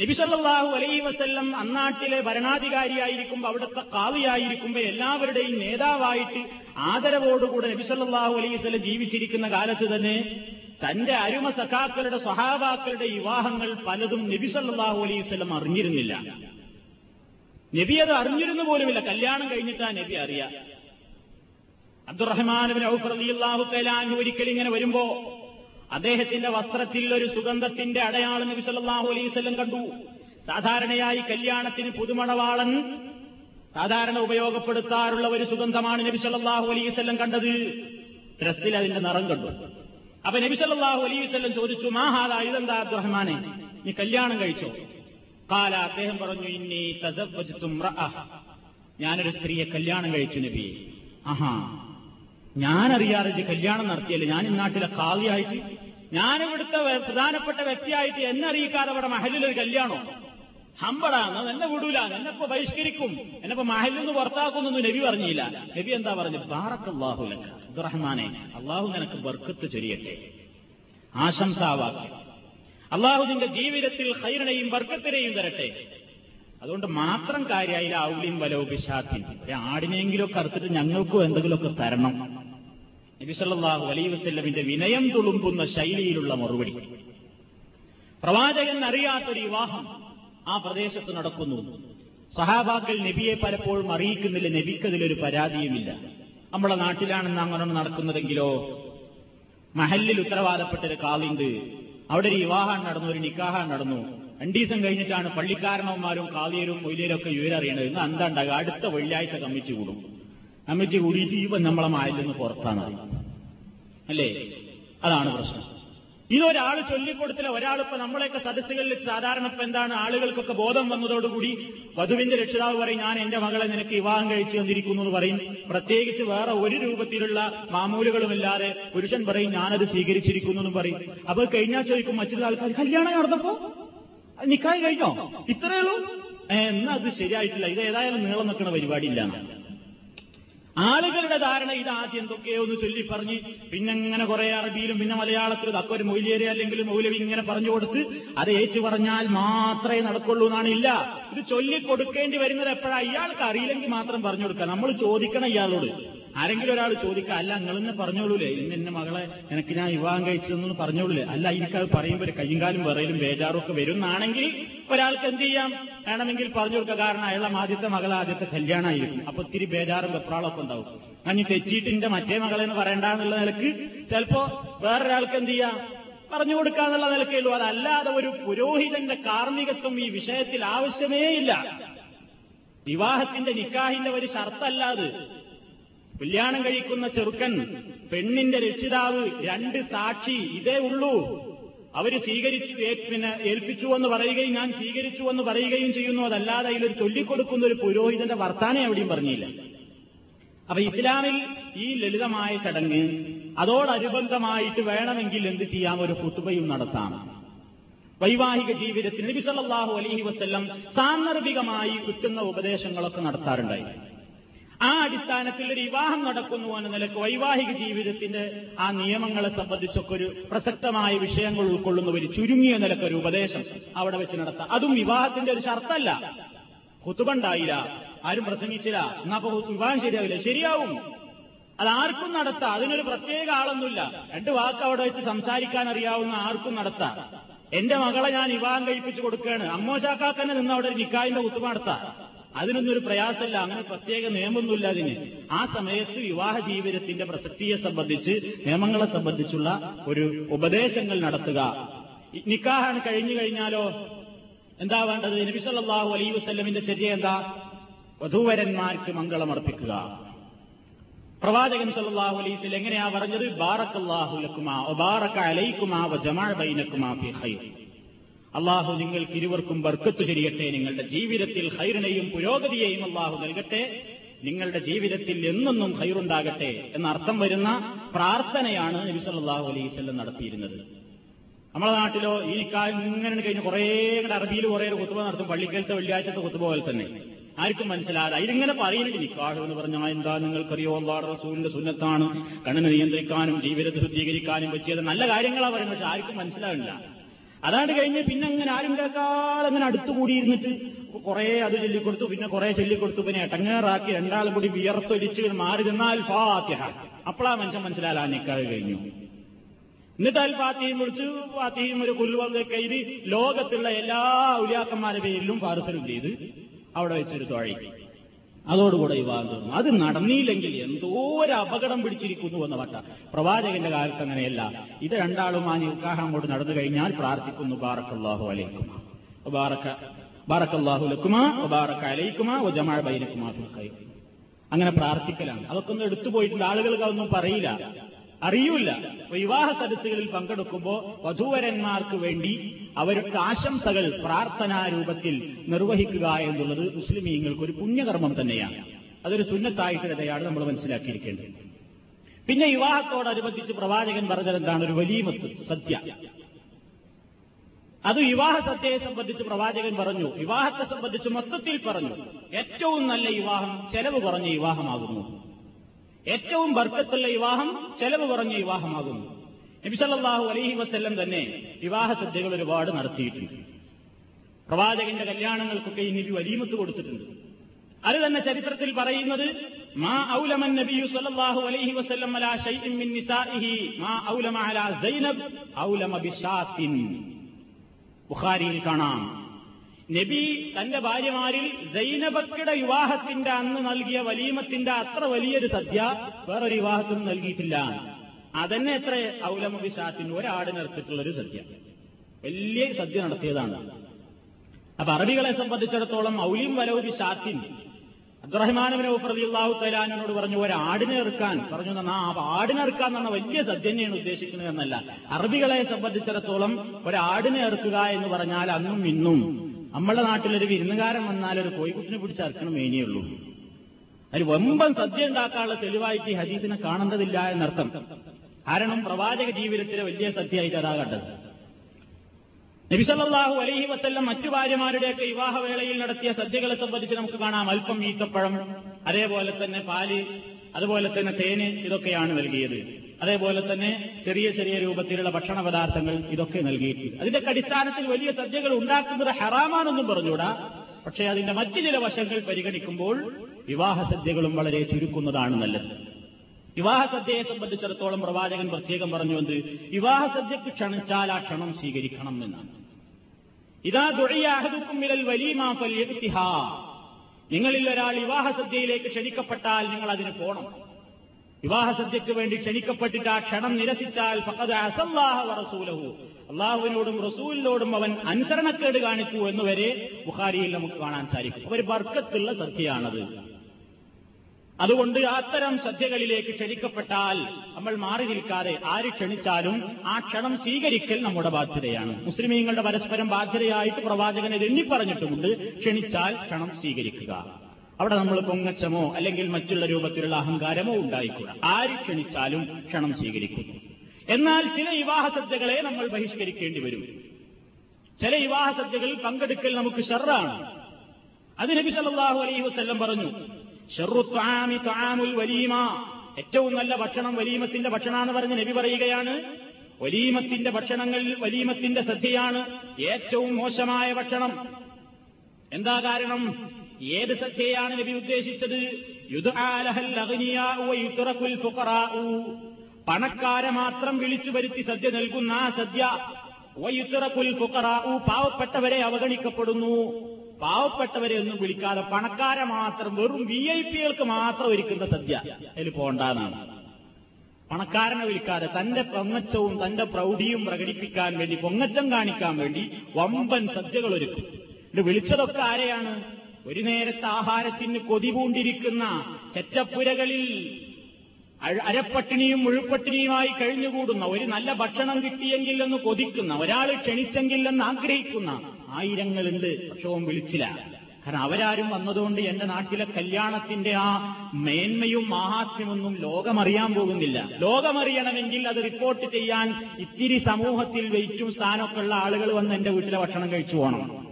നബിസല്ലാഹു അലൈ വസ്ല്ലം അന്നാട്ടിലെ ഭരണാധികാരിയായിരിക്കുമ്പോൾ അവിടുത്തെ കാവിയായിരിക്കുമ്പോൾ എല്ലാവരുടെയും നേതാവായിട്ട് ആദരവോടുകൂടെ നബിസല്ലാഹു അലൈഹി വസ്ല്ലം ജീവിച്ചിരിക്കുന്ന കാലത്ത് തന്നെ തന്റെ അരുമ സഖാക്കളുടെ സ്വഹാബാക്കളുടെ വിവാഹങ്ങൾ പലതും നബിസല്ലാഹു അലൈഹി അറിഞ്ഞിരുന്നില്ല. നബി അത് അറിഞ്ഞിരുന്നു പോലുമില്ല. കല്യാണം കഴിഞ്ഞിട്ടാ നബി അറിയാം. അബ്ദുറഹ്മാൻ ഒരിക്കൽ ഇങ്ങനെ വരുമ്പോ അദ്ദേഹത്തിന്റെ വസ്ത്രത്തിൽ ഒരു സുഗന്ധത്തിന്റെ അടയാളം നബി സല്ലല്ലാഹു അലൈഹി വസല്ലം കണ്ടു. സാധാരണയായി കല്യാണത്തിന് പുതുമണവാളൻ സാധാരണ ഉപയോഗപ്പെടുത്താറുള്ള ഒരു സുഗന്ധമാണ് നബി സല്ലല്ലാഹു അലൈഹി വസല്ലം കണ്ടത്. ഡ്രസ്സിൽ അതിന്റെ നിറം കണ്ടു. അപ്പൊ നബി സല്ലല്ലാഹു അലൈഹി വസല്ലം ചോദിച്ചു മാഹാദ ഇതെന്താ അബ്ദുറഹ്മാനെ? നീ കല്യാണം കഴിച്ചോ? കാല അദ്ദേഹം പറഞ്ഞു ഇനി ഞാൻ ഞാനൊരു സ്ത്രീയെ കല്യാണം കഴിച്ചു നബി. ആഹാ. ഞാനറിയാതെ കല്യാണം നടത്തിയല്ലേ? ഞാൻ ഇന്നാട്ടിലെ നാട്ടിലെ കാവിയായിട്ട് വെ- പ്രധാനപ്പെട്ട വ്യക്തിയായിട്ട് എന്നെ അറിയിക്കാതെ ഇവിടെ മഹലിലൊരു കല്യാണം? ഹമ്പടാന്ന് എന്നെ വിടൂല എന്നെപ്പോ ബഹിഷ്കരിക്കും എന്നെപ്പോ മഹലിൽ നിന്ന് പുറത്താക്കുന്നൊന്നും നബി പറഞ്ഞില്ല. നബി എന്താ പറഞ്ഞു? ബാറക്കല്ലാഹു ലക അബ്ദുറഹ്മാനെ അള്ളാഹു നിനക്ക് ബർക്കത്ത് ചൊരിയട്ടെ. ആശംസാവാക്യം. അള്ളാഹു നിന്റെ ജീവിതത്തിൽ ഹൈറിനെയും വർഗത്തിനെയും തരട്ടെ അതുകൊണ്ട് മാത്രം കാര്യമായില്ല ഔലിയും വലവും ആടിനെങ്കിലും കറുത്തിട്ട് ഞങ്ങൾക്കും എന്തെങ്കിലുമൊക്കെ തരണം. നബിസല്ലാഹു അലൈ വസ്ല്ലമിന്റെ വിനയം തുളുമ്പുന്ന ശൈലിയിലുള്ള മറുപടി. പ്രവാചകൻ അറിയാത്തൊരു വിവാഹം ആ പ്രദേശത്ത് നടക്കുന്നു. സഹാബാക്കൾ നബിയെ പലപ്പോഴും അറിയിക്കുന്നില്ല നബിക്കതിലൊരു പരാതിയുമില്ല. നമ്മളെ നാട്ടിലാണെന്ന് അങ്ങനെ നടക്കുന്നതെങ്കിലോ? മഹല്ലിൽ ഉത്തരവാദപ്പെട്ടൊരു കാളിണ്ട്. അവിടെ ഒരു വിവാഹം നടന്നു ഒരു നിക്കാഹം നടന്നു. രണ്ടു ദിവസം കഴിഞ്ഞിട്ടാണ് പള്ളിക്കാരണവന്മാരും കാവ്യരും മൊയിലേരും ഒക്കെ വിവരറിയണത് ഇന്ന് എന്താ ഉണ്ടാകുക അടുത്ത വെള്ളിയാഴ്ച കമ്മിറ്റി കൂടും. കമ്മിറ്റി കൂടിയിട്ട് ഇവൻ നമ്മളെ മായിൽ നിന്ന് പുറത്താണ് അല്ലേ? അതാണ് പ്രശ്നം. ഇതൊരാൾ ചൊല്ലിക്കൊടുത്തില്ല. ഒരാളിപ്പോ നമ്മളെയൊക്കെ സദസ്സുകളിൽ സാധാരണ ഇപ്പൊ എന്താണ് ആളുകൾക്കൊക്കെ ബോധം വന്നതോടുകൂടി വധുവിന്റെ രക്ഷിതാവ് പറയും ഞാൻ എന്റെ മകളെ നിനക്ക് വിവാഹം കഴിച്ചു തന്നിരിക്കുന്നു എന്ന് പറയും. പ്രത്യേകിച്ച് വേറെ ഒരു രൂപത്തിലുള്ള മാമൂലുകളുമില്ലാതെ പുരുഷൻ പറയും ഞാനത് സ്വീകരിച്ചിരിക്കുന്നു എന്ന് പറയും. അപ്പൊ കഴിഞ്ഞാൽ ചോദിക്കും മറ്റൊരു ആൾക്കാർ കല്യാണം നടന്നപ്പോ? നിക്കായി കഴിഞ്ഞോ? ഇത്രയേ ഉള്ളൂ? ഏ, എന്നാ അത് ശരിയായിട്ടില്ല. ഇത് ഏതായാലും നീളം നിൽക്കുന്ന പരിപാടി ഇല്ല ആളുകളുടെ ധാരണ ഇത് ആദ്യം എന്തൊക്കെയോ ഒന്ന് ചൊല്ലി പറഞ്ഞ് പിന്നെ ഇങ്ങനെ കുറെ അറബിയിലും പിന്നെ മലയാളത്തിലും അക്കൊരു മൊയിലേരി അല്ലെങ്കിൽ മൗലവി ഇങ്ങനെ പറഞ്ഞു കൊടുത്ത് അത് ഏറ്റു പറഞ്ഞാൽ മാത്രമേ നടക്കുള്ളൂ എന്നാണ് ഇല്ല. ഇത് ചൊല്ലി കൊടുക്കേണ്ടി വരുന്നത് എപ്പോഴാണ് ഇയാൾക്ക് അറിയില്ലെങ്കിൽ മാത്രം പറഞ്ഞു കൊടുക്കുക. നമ്മൾ ചോദിക്കണം ഇയാളോട്. ആരെങ്കിലും ഒരാൾ ചോദിക്കുക അല്ല നിങ്ങൾ തന്നെ പറഞ്ഞോളൂലേ? ഇന്ന് എന്റെ മകളെ എനിക്ക് ഞാൻ വിവാഹം കഴിച്ചതെന്ന് പറഞ്ഞോളൂലേ? അല്ല എനിക്കത് പറയുമ്പോൾ കയ്യും കാലും വിറയിലും ബേജാറും ഒക്കെ വരുന്നാണെങ്കിൽ ഒരാൾക്ക് എന്ത് ചെയ്യാം? വേണമെങ്കിൽ പറഞ്ഞു കൊടുക്കുക കാരണം അയാളെ ആദ്യത്തെ മകൾ ആദ്യത്തെ കല്യാണമായിരിക്കും. അപ്പൊ ഇത്തിരി ബേജാറും വെപ്രാളൊക്കെ ഉണ്ടാവും. അഞ്ഞ് തെറ്റിയിട്ട് എന്റെ മറ്റേ മകളെന്ന് പറയണ്ടെന്നുള്ള നിലയ്ക്ക് ചിലപ്പോ വേറൊരാൾക്ക് എന്ത് ചെയ്യാം? പറഞ്ഞു കൊടുക്കാന്നുള്ള നിലക്കേ ഉള്ളൂ. അതല്ലാതെ ഒരു പുരോഹിതന്റെ കാർമ്മികത്വം ഈ വിഷയത്തിൽ ആവശ്യമേ ഇല്ല. വിവാഹത്തിന്റെ നിക്കാഹിന്റെ ഒരു ഷർത്തല്ല അത് കല്യാണം കഴിക്കുന്ന ചെറുക്കൻ പെണ്ണിന്റെ രക്ഷിതാവ് രണ്ട് സാക്ഷി ഇതേ ഉള്ളൂ. അവർ സ്വീകരിച്ചു പിന്നെ ഏൽപ്പിച്ചു എന്ന് പറയുകയും ഞാൻ സ്വീകരിച്ചു എന്ന് പറയുകയും ചെയ്യുന്നു. അതല്ലാതെ അതിലൊരു ചൊല്ലിക്കൊടുക്കുന്ന ഒരു പുരോഹിതന്റെ വർത്താനം എവിടെയും പറഞ്ഞില്ല. അപ്പൊ ഇസ്ലാമിൽ ഈ ലളിതമായ ചടങ്ങ് അതോടനുബന്ധമായിട്ട് വേണമെങ്കിൽ എന്ത് ചെയ്യാം? ഒരു കുത്തുബയും നടത്താം. വൈവാഹിക ജീവിതത്തിൽ നബി സല്ലല്ലാഹു അലൈഹി വസല്ലം സാന്ദർഭികമായി കിട്ടുന്ന ഉപദേശങ്ങളൊക്കെ നടത്താറുണ്ടായി ആ അടിസ്ഥാനത്തിൽ ഒരു വിവാഹം നടക്കുന്നു എന്ന നിലയ്ക്ക് വൈവാഹിക ജീവിതത്തിന്റെ ആ നിയമങ്ങളെ സംബന്ധിച്ചൊക്കെ ഒരു പ്രസക്തമായ വിഷയങ്ങൾ ഉൾക്കൊള്ളുന്ന ഒരു ചുരുങ്ങിയ നിലയ്ക്ക് ഒരു ഉപദേശം അവിടെ വെച്ച് നടത്താം. അതും വിവാഹത്തിന്റെ ഒരു ഷർത്തല്ല. കുത്തുബണ്ടായില്ല. ആരും പ്രസംഗിച്ചില്ല. എന്നാ വിവാഹം ശരിയാവില്ല. ശരിയാവും. അത് ആർക്കും നടത്താം. അതിനൊരു പ്രത്യേക ആളൊന്നുമില്ല. രണ്ട് വാക്ക് അവിടെ വെച്ച് സംസാരിക്കാൻ അറിയാവുന്ന ആർക്കും നടത്താം. എന്റെ മകളെ ഞാൻ വിവാഹം കഴിപ്പിച്ചു കൊടുക്കുകയാണ്. അമ്മോശാക്കാക്കന്നെ നിന്ന് അവിടെ നിക്കായിന്റെ കുത്തുമ അതിനൊന്നും ഒരു പ്രയാസമല്ല അങ്ങനെ പ്രത്യേക നിയമമൊന്നുമില്ല അതിന്. ആ സമയത്ത് വിവാഹ ജീവിതത്തിന്റെ പ്രസക്തിയെ സംബന്ധിച്ച് നിയമങ്ങളെ സംബന്ധിച്ചുള്ള ഒരു ഉപദേശങ്ങൾ നടത്തുക. നിക്കാഹാണ് കഴിഞ്ഞു കഴിഞ്ഞാലോ? എന്താ വേണ്ടത്? നബി സല്ലല്ലാഹു അലൈഹി വസല്ലമിന്റെ ചര്യ എന്താ? വധൂവരന്മാർക്ക് മംഗളമർപ്പിക്കുക പ്രവാചകൻ സല്ലാഹു വസല്ലം എങ്ങനെയാ പറഞ്ഞത്? ബാറക്കല്ലാഹു ലക്കുമാ വബാറക അലൈക്കുമാ ബൈനക്കുമാ അള്ളാഹു നിങ്ങൾക്ക് ഇരുവർക്കും ബർക്കത്ത് ചെയ്യട്ടെ നിങ്ങളുടെ ജീവിതത്തിൽ ഹൈറിനെയും പുരോഗതിയെയും അള്ളാഹു നൽകട്ടെ. നിങ്ങളുടെ ജീവിതത്തിൽ എന്നെന്നും ഹൈറുണ്ടാകട്ടെ എന്ന അർത്ഥം വരുന്ന പ്രാർത്ഥനയാണ് നബി അലൈഹി വസല്ലം നടത്തിയിരുന്നത്. നമ്മുടെ നാട്ടിലോ ഈ കാലം ഇങ്ങനെ കഴിഞ്ഞ് കുറേ അറബിയിൽ കുറേ കുത്തുബ നടത്തും. പള്ളിക്കലത്തെ വെള്ളിയാഴ്ചത്തെ കുത്തുബ പോലെ തന്നെ. ആർക്കും മനസ്സിലാതെ ഇതിങ്ങനെ പറയുന്നില്ല നിക്കാഹ് എന്ന് പറഞ്ഞാൽ എന്താ നിങ്ങൾക്കറിയോ? അള്ളാഹ് റസൂലിന്റെ സുന്നത്താണ്. കണ്ണിനെ നിയന്ത്രിക്കാനും ജീവിതത്തെ ശുദ്ധീകരിക്കാനും പറ്റിയത് നല്ല കാര്യങ്ങളാണ് പറയുന്നത്. പക്ഷെ ആർക്കും മനസ്സിലാവില്ല അതാണ്ട് കഴിഞ്ഞ് പിന്നെ അങ്ങനെ ആരും കേൾക്കാതെ അങ്ങനെ അടുത്തുകൂടിയിരുന്നിട്ട് കുറെ അത് ചൊല്ലിക്കൊടുത്തു പിന്നെ കുറെ ചൊല്ലിക്കൊടുത്തു പിന്നെ എട്ടങ്ങേറാക്കി രണ്ടാളും കൂടി വിയർത്തൊലിച്ച് മാറി നിന്നാൽ ഫാത്തിഹ. അപ്പോഴാ മനുഷ്യൻ മനസ്സിലാലാ നിക്കാതെ കഴിഞ്ഞു. എന്നിട്ട് അൽ ഫാത്തിയും വിളിച്ചു. ഫാത്തിയും ഒരു കുല്ലുവൊക്കെ എഴുതി ലോകത്തുള്ള എല്ലാ ഉലിയാക്കന്മാരുടെ പേരിലും പാർസലും ചെയ്ത് അവിടെ വെച്ചൊരു തൊഴി അതോടുകൂടെ വിവാഹം തീർന്നു. അത് നടന്നില്ലെങ്കിൽ എന്തോ ഒരു അപകടം പിടിച്ചിരിക്കുന്നു എന്ന വട്ട. പ്രവാചകന്റെ കാലത്ത് അങ്ങനെയല്ല. ഇത് രണ്ടാളും ആ നിർക്കാഹം അങ്ങോട്ട് നടന്നു കഴിഞ്ഞാൽ പ്രാർത്ഥിക്കുന്നു. ബാറക്കല്ലാഹു അലൈക്കുമ. ബാറക്ക ബാറക്കല്ലാഹു ലക്കുമ ബാറക്ക അലൈക്കുമ ഒ ജമാ ബൈനക്കുമാ ഫിൽ ഖൈർ. അങ്ങനെ പ്രാർത്ഥിക്കലാണ്. അതൊക്കെ ഒന്ന് എടുത്തു പോയിട്ടുണ്ട്. ആളുകൾക്ക് അതൊന്നും പറയില്ല. അറിയൂല വിവാഹ സദസ്സുകളിൽ പങ്കെടുക്കുമ്പോൾ വധൂവരന്മാർക്ക് വേണ്ടി അവരുടെ ആശംസകൾ പ്രാർത്ഥനാരൂപത്തിൽ നിർവഹിക്കുക എന്നുള്ളത് മുസ്ലിമീങ്ങൾക്ക് ഒരു പുണ്യകർമ്മം തന്നെയാണ്. അതൊരു സുന്നത്തായിട്ടുള്ളതാണ് നമ്മൾ മനസ്സിലാക്കിയിരിക്കേണ്ടത്. പിന്നെ വിവാഹത്തോടനുബന്ധിച്ച് പ്രവാചകൻ പറഞ്ഞത് എന്താണ് ഒരു വലിയമത്ത് സദ്യ. അത് വിവാഹ സദ്യയെ സംബന്ധിച്ച് പ്രവാചകൻ പറഞ്ഞു. വിവാഹത്തെ സംബന്ധിച്ച് മൊത്തത്തിൽ പറഞ്ഞു. ഏറ്റവും നല്ല വിവാഹം ചെലവ് കുറഞ്ഞ വിവാഹമാകുന്നു. ഏറ്റവും ബർക്കത്തുള്ള വിവാഹം ചെലവ് കുറഞ്ഞ വിവാഹമാകുന്നു. നബിസല്ലാഹു അലൈഹി വസ്ല്ലം തന്നെ വിവാഹ സദ്യകൾ ഒരുപാട് നടത്തിയിട്ടുണ്ട്. പ്രവാചകന്റെ കല്യാണങ്ങൾക്കൊക്കെ ഈ നബി വലീമത്ത് കൊടുത്തിട്ടുണ്ട്. അത് തന്നെ ചരിത്രത്തിൽ പറയുന്നത് മാ ഔലമൻ നബിയു സല്ലല്ലാഹു അലൈഹി വസല്ലം അലാ ഷൈഇൻ മിൻ മാ ഔലമ സൈനബ് ഔലമ കാണാം. നബി തന്റെ ഭാര്യമാരിൽ സൈനബക്കയുടെ വിവാഹത്തിന്റെ അന്ന് നൽകിയ വലീമത്തിന്റെ അത്ര വലിയൊരു സദ്യ വേറൊരു വിവാഹത്തിനും നൽകിയിട്ടില്ല. അതന്നെ എത്ര ഔലമ ബിശാത്തിന് ഒരാടിനെടുത്തിട്ടുള്ള ഒരു സദ്യ. വലിയ സദ്യ നടത്തിയതാണ്. അപ്പൊ അറബികളെ സംബന്ധിച്ചിടത്തോളം ഔലിം വലവ് ഷാത്തിൻ അബ്ദുറഹ്മാനബിന് അള്ളാഹു തലാനോട് പറഞ്ഞു ഒരാടിനെ ഇറക്കാൻ പറഞ്ഞു ആ ആടിനെ ഇറക്കാൻ എന്ന വലിയ സദ്യ തന്നെയാണ് ഉദ്ദേശിക്കുന്നത് എന്നല്ല. അറബികളെ സംബന്ധിച്ചിടത്തോളം ഒരാടിനെ ഇറക്കുക എന്ന് പറഞ്ഞാൽ അന്നും ഇന്നും. നമ്മുടെ നാട്ടിലൊരു വിരുന്നുകാരൻ വന്നാൽ ഒരു കോഴിക്കുട്ടിനെ പിടിച്ച് ഇറക്കണം മേനിയുള്ളൂ അതിൽ വമ്പൻ സദ്യ ഉണ്ടാക്കാനുള്ള തെളിവായിട്ട് ഈ ഹദീസിനെ കാണേണ്ടതില്ല എന്നർത്ഥം. കാരണം പ്രവാചക ജീവിതത്തിലെ വലിയ സദ്യയായിട്ട് അതാ കണ്ടത്. നബിസല്ലാഹു അലഹി വസ്ല്ലം മറ്റു ഭാര്യമാരുടെയൊക്കെ വിവാഹവേളയിൽ നടത്തിയ സദ്യകളെ സംബന്ധിച്ച് നമുക്ക് കാണാം. അല്പം ഈത്തപ്പഴം അതേപോലെ തന്നെ പാൽ അതുപോലെ തന്നെ തേന് ഇതൊക്കെയാണ് നൽകിയത്. അതേപോലെ തന്നെ ചെറിയ ചെറിയ രൂപത്തിലുള്ള ഭക്ഷണ പദാർത്ഥങ്ങൾ ഇതൊക്കെ നൽകിയിട്ടുണ്ട്. അതിന്റെ അടിസ്ഥാനത്തിൽ വലിയ സദ്യകൾ ഉണ്ടാക്കുന്നത് ഹറാമാണെന്നും പറഞ്ഞുകൂടാ. പക്ഷേ അതിന്റെ മറ്റു ചില വശങ്ങൾ പരിഗണിക്കുമ്പോൾ വിവാഹ സദ്യകളും വളരെ ചുരുക്കുന്നതാണ് നല്ലത്. വിവാഹ സദ്യയെ സംബന്ധിച്ചിടത്തോളം പ്രവാചകൻ പ്രത്യേകം പറഞ്ഞുകൊണ്ട് വിവാഹ സദ്യക്ക് ക്ഷണിച്ചാൽ ആ ക്ഷണം സ്വീകരിക്കണം എന്നാണ്. ഇതാ ദുഴയാഹതുക്കുമ്മിലൽ വലീമാ ഫല്യത്തിഹാ നിങ്ങളിൽ ഒരാൾ വിവാഹ സദ്യയിലേക്ക് ക്ഷണിക്കപ്പെട്ടാൽ നിങ്ങൾ അതിന് പോണം. വിവാഹ സദ്യക്ക് വേണ്ടി ക്ഷണിക്കപ്പെട്ടിട്ട് ആ ക്ഷണം നിരസിച്ചാൽ വറസൂലഹു. അള്ളാഹുവിനോടും റസൂലിനോടും അവൻ അനുസരണക്കേട് കാണിച്ചു എന്നുവരെ ബുഖാരിയിൽ നമുക്ക് കാണാൻ സാധിക്കും. ഒരു ബർക്കത്തുള്ള സദ്യയാണത്. അതുകൊണ്ട് അത്തരം സദ്യകളിലേക്ക് ക്ഷണിക്കപ്പെട്ടാൽ നമ്മൾ മാറി നിൽക്കാതെ ആര് ക്ഷണിച്ചാലും ആ ക്ഷണം സ്വീകരിക്കൽ നമ്മുടെ ബാധ്യതയാണ്. മുസ്ലിമീങ്ങളുടെ പരസ്പരം ബാധ്യതയായിട്ട് പ്രവാചകനെ എണ്ണിപ്പറഞ്ഞിട്ടുമുണ്ട്. ക്ഷണിച്ചാൽ ക്ഷണം സ്വീകരിക്കുക. അവിടെ നമ്മൾ പൊങ്ങച്ചമോ അല്ലെങ്കിൽ മറ്റുള്ള രൂപത്തിലുള്ള അഹങ്കാരമോ ഉണ്ടായിക്കൂട. ആര് ക്ഷണിച്ചാലും ക്ഷണം സ്വീകരിക്കുന്നു. എന്നാൽ ചില വിവാഹ സദ്യകളെ നമ്മൾ ബഹിഷ്കരിക്കേണ്ടി വരും. ചില വിവാഹ സദ്യകളിൽ പങ്കെടുക്കൽ നമുക്ക് ഷെറാണ് അത് നബി സല്ലല്ലാഹു അലൈഹി വസ്ല്ലം പറഞ്ഞു വലീമ. ഏറ്റവും നല്ല ഭക്ഷണം വലീമത്തിന്റെ ഭക്ഷണമാണ് പറഞ്ഞ് നബി പറയുകയാണ്. വലീമത്തിന്റെ ഭക്ഷണങ്ങൾ വലീമത്തിന്റെ സദ്യയാണ് ഏറ്റവും മോശമായ ഭക്ഷണം. എന്താ കാരണം? ഏത് സദ്യയാണ് നബി ഉദ്ദേശിച്ചത്? പണക്കാരെ മാത്രം വിളിച്ചു വരുത്തി സദ്യ നൽകുന്ന ആ സദ്യ. പാവപ്പെട്ടവരെ അവഗണിക്കപ്പെടുന്നു. പാവപ്പെട്ടവരെ ഒന്നും വിളിക്കാതെ പണക്കാരെ മാത്രം വെറും വി ഐ പികൾക്ക് മാത്രം ഒരുക്കുന്ന സദ്യ. അതിൽ പോണ്ടാന്നാണ്. പണക്കാരനെ വിളിക്കാതെ തന്റെ പൊങ്ങച്ചവും തന്റെ പ്രൗഢിയും പ്രകടിപ്പിക്കാൻ വേണ്ടി പൊങ്ങച്ചം കാണിക്കാൻ വേണ്ടി വമ്പൻ സദ്യകൾ ഒരുക്കും. ഇത് വിളിച്ചതൊക്കെ ആരെയാണ്? ഒരു നേരത്തെ ആഹാരത്തിന് കൊതിപൂണ്ടിരിക്കുന്ന ചെറ്റപ്പുരകളിൽ അരപ്പട്ടിണിയും മുഴുപ്പട്ടിണിയുമായി കഴിഞ്ഞുകൂടുന്ന ഒരു നല്ല ഭക്ഷണം കിട്ടിയെങ്കിൽ എന്ന് കൊതിക്കുന്ന ഒരാൾ ക്ഷണിച്ചെങ്കിൽ എന്ന് ആഗ്രഹിക്കുന്ന ആയിരങ്ങളുണ്ട്. പക്ഷോ വിളിച്ചില്ല. കാരണം അവരാരും വന്നതുകൊണ്ട് എന്റെ നാട്ടിലെ കല്യാണത്തിന്റെ ആ മേന്മയും മാഹാത്മ്യമൊന്നും ലോകമറിയാൻ പോകുന്നില്ല. ലോകമറിയണമെങ്കിൽ അത് റിപ്പോർട്ട് ചെയ്യാൻ ഇത്തിരി സമൂഹത്തിൽ വെയിറ്റും സ്ഥാനമൊക്കെ ഉള്ള ആളുകൾ വന്ന് എന്റെ വീട്ടിലെ ഭക്ഷണം കഴിച്ചു പോകണം.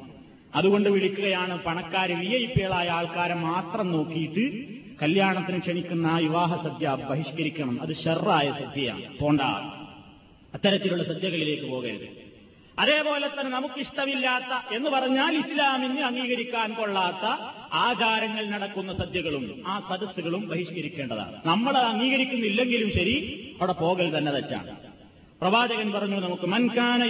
അതുകൊണ്ട് വിളിക്കുകയാണ് പണക്കാർ വി ഐ പികളായ ആൾക്കാരെ മാത്രം നോക്കിയിട്ട് കല്യാണത്തിന് ക്ഷണിക്കുന്ന ആ വിവാഹ സദ്യ ബഹിഷ്കരിക്കണം. അത് ഷെറായ സദ്യയാണ്. പോണ്ട. അത്തരത്തിലുള്ള സദ്യകളിലേക്ക് പോകരുത്. അതേപോലെ തന്നെ നമുക്കിഷ്ടമില്ലാത്ത എന്ന് പറഞ്ഞാൽ ഇസ്ലാമിന് അംഗീകരിക്കാൻ കൊള്ളാത്ത ആചാരങ്ങൾ നടക്കുന്ന സദ്യകളും ആ സദസ്സുകളും ബഹിഷ്കരിക്കേണ്ടതാണ്. നമ്മൾ അംഗീകരിക്കുന്നില്ലെങ്കിലും ശരി അവിടെ പോകൽ തന്നെ തെറ്റാണ്. പ്രവാചകൻ പറഞ്ഞു നമുക്ക് മൻകാന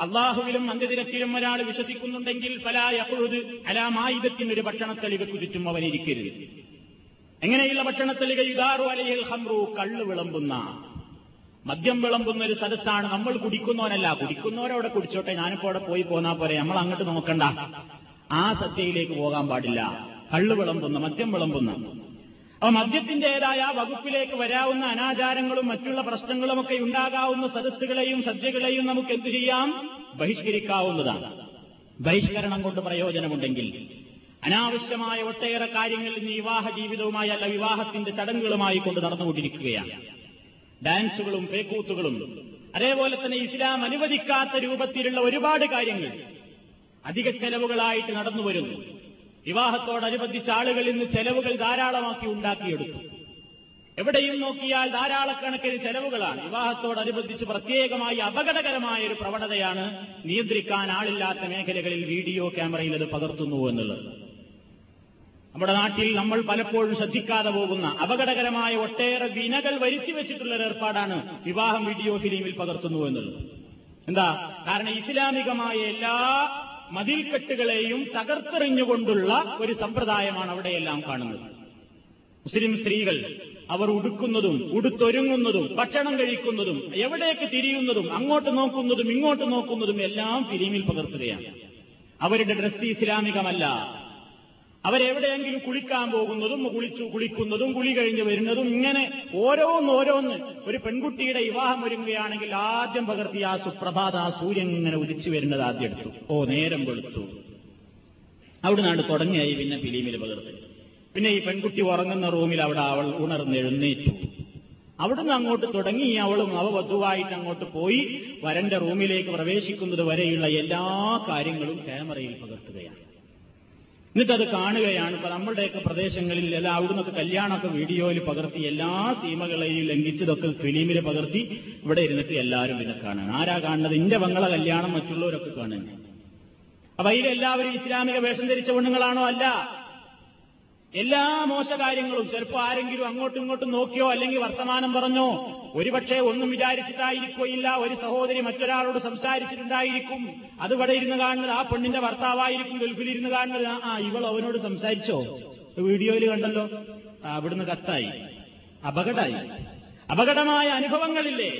അള്ളാഹുവിലും അന്ത്യദിനത്തിലും ഒരാൾ വിശ്വസിക്കുന്നുണ്ടെങ്കിൽ ഫലായഹുത് അലാമായുധത്തിന് ഒരു ഭക്ഷണത്തലികൾക്ക് ചുറ്റും അവനിരിക്കരുത്. എങ്ങനെയുള്ള ഭക്ഷണത്തിൽ യുദാറു അലയിൽ ഹംറു കള്ള് വിളമ്പുന്ന. മദ്യം വിളമ്പുന്ന ഒരു സദസ്സാണ്. നമ്മൾ കുടിക്കുന്നവനല്ല. കുടിക്കുന്നവരവിടെ കുടിച്ചോട്ടെ. ഞാനിപ്പോ അവിടെ പോയി പോന്നാ പോരെ. നമ്മൾ അങ്ങോട്ട് നോക്കണ്ട. ആ സത്യയിലേക്ക് പോകാൻ പാടില്ല. കള്ള് വിളമ്പുന്ന മദ്യം വിളമ്പുന്ന. അപ്പൊ മദ്യത്തിന്റേതായ വകുപ്പിലേക്ക് വരാവുന്ന അനാചാരങ്ങളും മറ്റുള്ള പ്രശ്നങ്ങളും ഒക്കെ ഉണ്ടാകാവുന്ന സദസ്സുകളെയും സദ്യകളെയും നമുക്ക് എന്തു ചെയ്യാം? ബഹിഷ്കരിക്കാവുന്നതാണ്. ബഹിഷ്കരണം കൊണ്ട് പ്രയോജനമുണ്ടെങ്കിൽ അനാവശ്യമായ ഒട്ടേറെ കാര്യങ്ങൾ ഇന്ന് വിവാഹ ജീവിതവുമായി അല്ല വിവാഹത്തിന്റെ ചടങ്ങുകളുമായി കൊണ്ട് നടന്നുകൊണ്ടിരിക്കുകയാണ്. ഡാൻസുകളും പേക്കൂത്തുകളും അതേപോലെ തന്നെ ഇസ്ലാം അനുവദിക്കാത്ത രൂപത്തിലുള്ള ഒരുപാട് കാര്യങ്ങൾ അധിക ചെലവുകളായിട്ട് നടന്നു വരുന്നു. വിവാഹത്തോടനുബന്ധിച്ച ആളുകൾ ഇന്ന് ചെലവുകൾ ധാരാളമാക്കി ഉണ്ടാക്കിയെടുത്തു. എവിടെയും നോക്കിയാൽ ധാരാളക്കണക്കിന് ചെലവുകളാണ്. വിവാഹത്തോടനുബന്ധിച്ച് പ്രത്യേകമായി അപകടകരമായ ഒരു പ്രവണതയാണ് നിയന്ത്രിക്കാൻ ആളില്ലാത്ത മേഖലകളിൽ വീഡിയോ ക്യാമറയിൽ അത് പകർത്തുന്നു എന്നുള്ളത്. നമ്മുടെ നാട്ടിൽ നമ്മൾ പലപ്പോഴും ശ്രദ്ധിക്കാതെ പോകുന്ന അപകടകരമായ ഒട്ടേറെ വിനകൾ വരുത്തി വെച്ചിട്ടുള്ള ഏർപ്പാടാണ് വിവാഹം വീഡിയോ ഫിലിമിൽ പകർത്തുന്നു എന്നുള്ളത് എന്താ? കാരണം ഇസ്ലാമികമായ എല്ലാ മതിൽക്കെട്ടുകളെയും തകർത്തെറിഞ്ഞുകൊണ്ടുള്ള ഒരു സമ്പ്രദായമാണ് അവിടെയെല്ലാം കാണുന്നത്. മുസ്ലിം സ്ത്രീകൾ അവർ ഉടുക്കുന്നതും ഉടുത്തൊരുങ്ങുന്നതും ഭക്ഷണം കഴിക്കുന്നതും എവിടേക്ക് തിരിയുന്നതും അങ്ങോട്ട് നോക്കുന്നതും ഇങ്ങോട്ട് നോക്കുന്നതും എല്ലാം ഫിലിമിൽ പകർത്തുകയാണ്. അവരുടെ ഡ്രസ്സ് ഇസ്ലാമികമല്ല. അവരെവിടെയെങ്കിലും കുളിക്കാൻ പോകുന്നതും കുളിച്ചു കുളിക്കുന്നതും കുളി കഴിഞ്ഞ് വരുന്നതും ഇങ്ങനെ ഓരോന്ന് ഓരോന്ന് ഒരു പെൺകുട്ടിയുടെ വിവാഹം ഒരുങ്ങുകയാണെങ്കിൽ ആദ്യം പകർത്തി ആ സുപ്രഭാത ആ സൂര്യൻ ഇങ്ങനെ ഉദിച്ചു വരുന്നത് ആദ്യം എടുത്തു. ഓ നേരം വെളുത്തു. അവിടുന്നാണ് തുടങ്ങിയായി പിന്നെ ഫിലിമിൽ പകർത്തി. പിന്നെ ഈ പെൺകുട്ടി ഉറങ്ങുന്ന റൂമിൽ അവിടെ അവൾ ഉണർന്ന് എഴുന്നേറ്റു. അവിടുന്ന് അങ്ങോട്ട് തുടങ്ങി അവളും അവ വധുവായിട്ട് അങ്ങോട്ട് പോയി വരന്റെ റൂമിലേക്ക് പ്രവേശിക്കുന്നത് വരെയുള്ള എല്ലാ കാര്യങ്ങളും ക്യാമറയിൽ പകർത്തുകയാണ് എന്നിട്ടത് കാണുകയാണ്. ഇപ്പൊ നമ്മളുടെയൊക്കെ പ്രദേശങ്ങളിൽ എല്ലാ അവിടുന്നൊക്കെ കല്യാണമൊക്കെ വീഡിയോയിൽ പകർത്തി എല്ലാ സീമകളെയും ലംഘിച്ചതൊക്കെ ഫിലിമിൽ പകർത്തി ഇവിടെ ഇരുന്നിട്ട് എല്ലാവരും പിന്നെ കാണാൻ ആരാ കാണുന്നത്? ഇന്റെ വങ്ങളെ കല്യാണം മറ്റുള്ളവരൊക്കെ കാണുന്നു. അപ്പൊ അതിലെല്ലാവരും ഇസ്ലാമിക വേഷം ധരിച്ച പെണ്ണുങ്ങളാണോ? അല്ല. എല്ലാ മോശകാര്യങ്ങളും ചിലപ്പോൾ ആരെങ്കിലും അങ്ങോട്ടും ഇങ്ങോട്ടും നോക്കിയോ അല്ലെങ്കിൽ വർത്തമാനം പറഞ്ഞോ? ഒരുപക്ഷെ ഒന്നും വിചാരിച്ചിട്ടായിരിക്കുകയില്ല ഒരു സഹോദരി മറ്റൊരാളോട് സംസാരിച്ചിട്ടുണ്ടായിരിക്കും. അത് ഇവിടെ ഇരുന്ന് കാണുന്നത് ആ പെണ്ണിന്റെ ഭർത്താവായിരിക്കും ഗൾഫിൽ ഇരുന്ന് കാണുന്നത്. ആ ഇവൾ അവനോട് സംസാരിച്ചോ? വീഡിയോയിൽ കണ്ടല്ലോ. അവിടുന്ന് കത്തായി. അപകടമായി. അപകടമായ അനുഭവങ്ങളില്ലേ?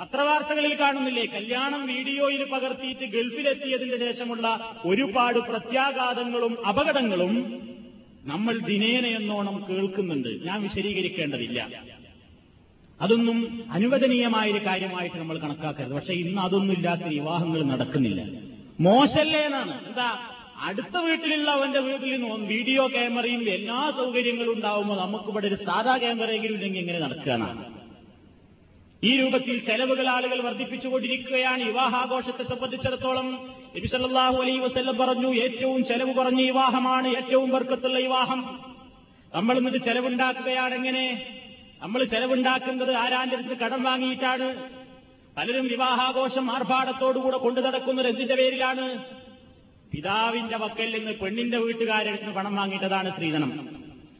പത്രവാർത്തകളിൽ കാണുന്നില്ലേ? കല്യാണം വീഡിയോയിൽ പകർത്തിയിട്ട് ഗൾഫിലെത്തിയതിന്റെ ശേഷമുള്ള ഒരുപാട് പ്രത്യാഘാതങ്ങളും അപകടങ്ങളും നമ്മൾ ദിനേന എന്നോണം കേൾക്കുന്നുണ്ട്. ഞാൻ വിശദീകരിക്കേണ്ടതില്ല. അതൊന്നും അനുവദനീയമായൊരു കാര്യമായിട്ട് നമ്മൾ കണക്കാക്കരുത്. പക്ഷെ ഇന്ന് അതൊന്നും ഇല്ലാത്ത വിവാഹങ്ങൾ നടക്കുന്നില്ല. മോശല്ലേ എന്നാണ് എന്താ? അടുത്ത വീട്ടിലുള്ള അവന്റെ വീട്ടിൽ നിന്ന് വീഡിയോ ക്യാമറയും എല്ലാ സൗകര്യങ്ങളും ഉണ്ടാവുമ്പോൾ നമുക്കിവിടെ ഒരു സാധാ ക്യാമറയെങ്കിലും ഇല്ലെങ്കിൽ ഇങ്ങനെ നടക്കാനാണ് ഈ രൂപത്തിൽ ചെലവുകൾ ആളുകൾ വർദ്ധിപ്പിച്ചുകൊണ്ടിരിക്കുകയാണ്. വിവാഹാഘോഷത്തെ സംബന്ധിച്ചിടത്തോളം നബിസല്ലാഹു അലൈ വസ്ല്ലം പറഞ്ഞു ഏറ്റവും ചെലവ് കുറഞ്ഞ വിവാഹമാണ് ഏറ്റവും വർക്കത്തുള്ള വിവാഹം. നമ്മൾ എന്നിട്ട് ചെലവുണ്ടാക്കുകയാണ് എങ്ങനെ? നമ്മൾ ചെലവുണ്ടാക്കുന്നത് ആരാന്റെ അടുത്ത് കടം വാങ്ങിയിട്ടാണ്? പലരും വിവാഹാഘോഷം ആർഭാടത്തോടുകൂടെ കൊണ്ടു നടക്കുന്നത് എന്തിന്റെ പേരിലാണ്? പിതാവിന്റെ വക്കൽ നിന്ന് പെണ്ണിന്റെ വീട്ടുകാരെടുത്ത് പണം വാങ്ങിയിട്ടതാണ് സ്ത്രീധനം.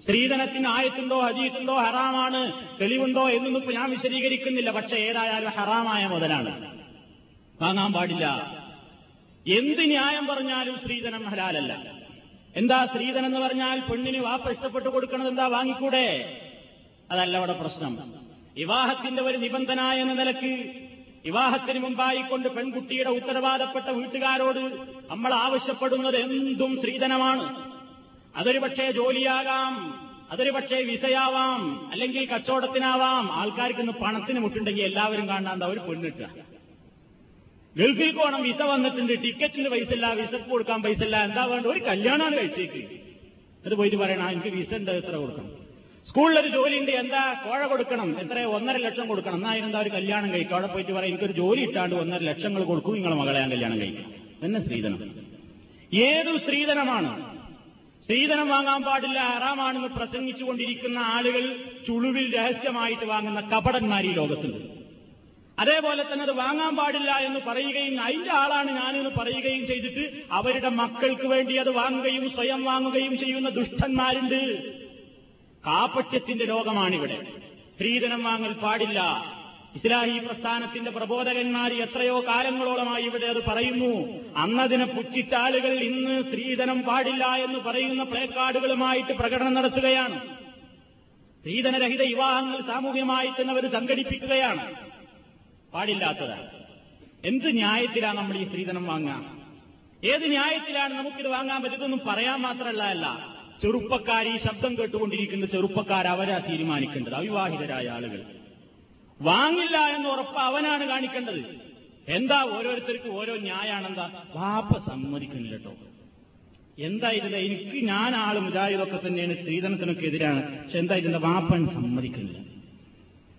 സ്ത്രീധനത്തിന് ആയത്തുണ്ടോ ഹജീത്തുണ്ടോ ഹറാമാണ് തെളിവുണ്ടോ എന്നൊന്നും ഞാൻ വിശദീകരിക്കുന്നില്ല. പക്ഷെ ഏതായാലും ഹറാമായ മുതലാണ്. വാങ്ങാൻ പാടില്ല. എന്ത് ന്യായം പറഞ്ഞാലും സ്ത്രീധനം ഹലാലല്ല. എന്താ സ്ത്രീധനം എന്ന് പറഞ്ഞാൽ പെണ്ണിന് വാപ്പ ഇഷ്ടപ്പെട്ടു കൊടുക്കണത് എന്താ വാങ്ങിക്കൂടെ? അതല്ല അവിടെ പ്രശ്നം. വിവാഹത്തിന്റെ ഒരു നിബന്ധന എന്ന നിലയ്ക്ക് വിവാഹത്തിന് മുമ്പായി കൊണ്ട് പെൺകുട്ടിയുടെ ഉത്തരവാദപ്പെട്ട വീട്ടുകാരോട് നമ്മൾ ആവശ്യപ്പെടുന്നത് എന്തും സ്ത്രീധനമാണ്. അതൊരു പക്ഷേ ജോലിയാകാം അതൊരു പക്ഷേ വിസയാവാം അല്ലെങ്കിൽ കച്ചവടത്തിനാവാം. ആൾക്കാർക്ക് ഇന്ന് പണത്തിന് മുട്ടുണ്ടെങ്കിൽ എല്ലാവരും കാണാണ്ട് ഒരു പെണ്ണിട്ട. ഗൾഫിൽ പോകണം വിസ വന്നിട്ടുണ്ട്. ടിക്കറ്റിന് പൈസ ഇല്ല വിസക്ക് കൊടുക്കാൻ പൈസ ഇല്ല എന്താ വേണ്ട ഒരു കല്യാണമാണ് കഴിച്ചേക്ക്. അത് പോയിട്ട് പറയണം എനിക്ക് വിസ ഉണ്ട് എത്ര കൊടുക്കണം? സ്കൂളിലൊരു ജോലി ഉണ്ട് എന്താ? കോഴ കൊടുക്കണം എത്ര? ഒന്നര ലക്ഷം കൊടുക്കണം. എന്നാ എന്താ ഒരു കല്യാണം കഴിക്കും അവിടെ പോയിട്ട് പറയാം എനിക്കൊരു ജോലി ഇട്ടാണ്ട് ഒന്നര ലക്ഷങ്ങൾ കൊടുക്കും നിങ്ങളെ മകളെ ഞാൻ കല്യാണം കഴിക്കും. എന്നെ സ്ത്രീധനം. ഏതു സ്ത്രീധനമാണ്? സ്ത്രീധനം വാങ്ങാൻ പാടില്ല. ഹറാമാണെന്ന് പ്രസംഗിച്ചുകൊണ്ടിരിക്കുന്ന ആളുകൾ ചുളുവിൽ രഹസ്യമായിട്ട് വാങ്ങുന്ന കപടന്മാർ ഈ ലോകത്തുണ്ട്. അതേപോലെ തന്നെ അത് വാങ്ങാൻ പാടില്ല എന്ന് പറയുകയും അതിന്റെ ആളാണ് ഞാനെന്ന് പറയുകയും ചെയ്തിട്ട് അവരുടെ മക്കൾക്ക് വേണ്ടി അത് വാങ്ങുകയും സ്വയം വാങ്ങുകയും ചെയ്യുന്ന ദുഷ്ടന്മാരുണ്ട്. കാപ്പട്യത്തിന്റെ രോഗമാണിവിടെ സ്ത്രീധനം വാങ്ങൽ പാടില്ല. ഇസ്ലാഹി പ്രസ്ഥാനത്തിന്റെ പ്രബോധകന്മാർ എത്രയോ കാലങ്ങളോളമായി ഇവിടെ അത് പറയുന്നു. അന്നതിനെ പുച്ഛിച്ച ആളുകൾ ഇന്ന് സ്ത്രീധനം പാടില്ല എന്ന് പറയുന്ന പ്ലേക്കാർഡുകളുമായിട്ട് പ്രകടനം നടത്തുകയാണ്. സ്ത്രീധനരഹിത വിവാഹങ്ങൾ സാമൂഹ്യമായി തന്നെ അവർ സംഘടിപ്പിക്കുകയാണ്. പാടില്ലാത്തതാണ്. എന്ത് ന്യായത്തിലാണ് നമ്മൾ ഈ സ്ത്രീധനം വാങ്ങുക? ഏത് ന്യായത്തിലാണ് നമുക്കിത് വാങ്ങാൻ പറ്റുന്നതെന്നും പറയാൻ മാത്രമല്ല ചെറുപ്പക്കാർ ഈ ശബ്ദം കേട്ടുകൊണ്ടിരിക്കുന്ന ചെറുപ്പക്കാർ അവരാ തീരുമാനിക്കേണ്ടത്. അവിവാഹിതരായ ആളുകൾ. വാങ്ങില്ല എന്ന് ഉറപ്പ് അവനാണ് കാണിക്കേണ്ടത്. എന്താ ഓരോരുത്തർക്കും ഓരോ ന്യായാണെന്താ? വാപ്പ സമ്മതിക്കുന്നില്ല കേട്ടോ. എന്താ ഇതിന്റെ എനിക്ക് ഞാൻ ആൾ മുജാഹിദൊക്കെ തന്നെയാണ് സ്ത്രീധനത്തിനൊക്കെ എതിരാണ്. പക്ഷെ എന്താ ഇതിന്റെ വാപ്പൻ സമ്മതിക്കുന്നില്ല.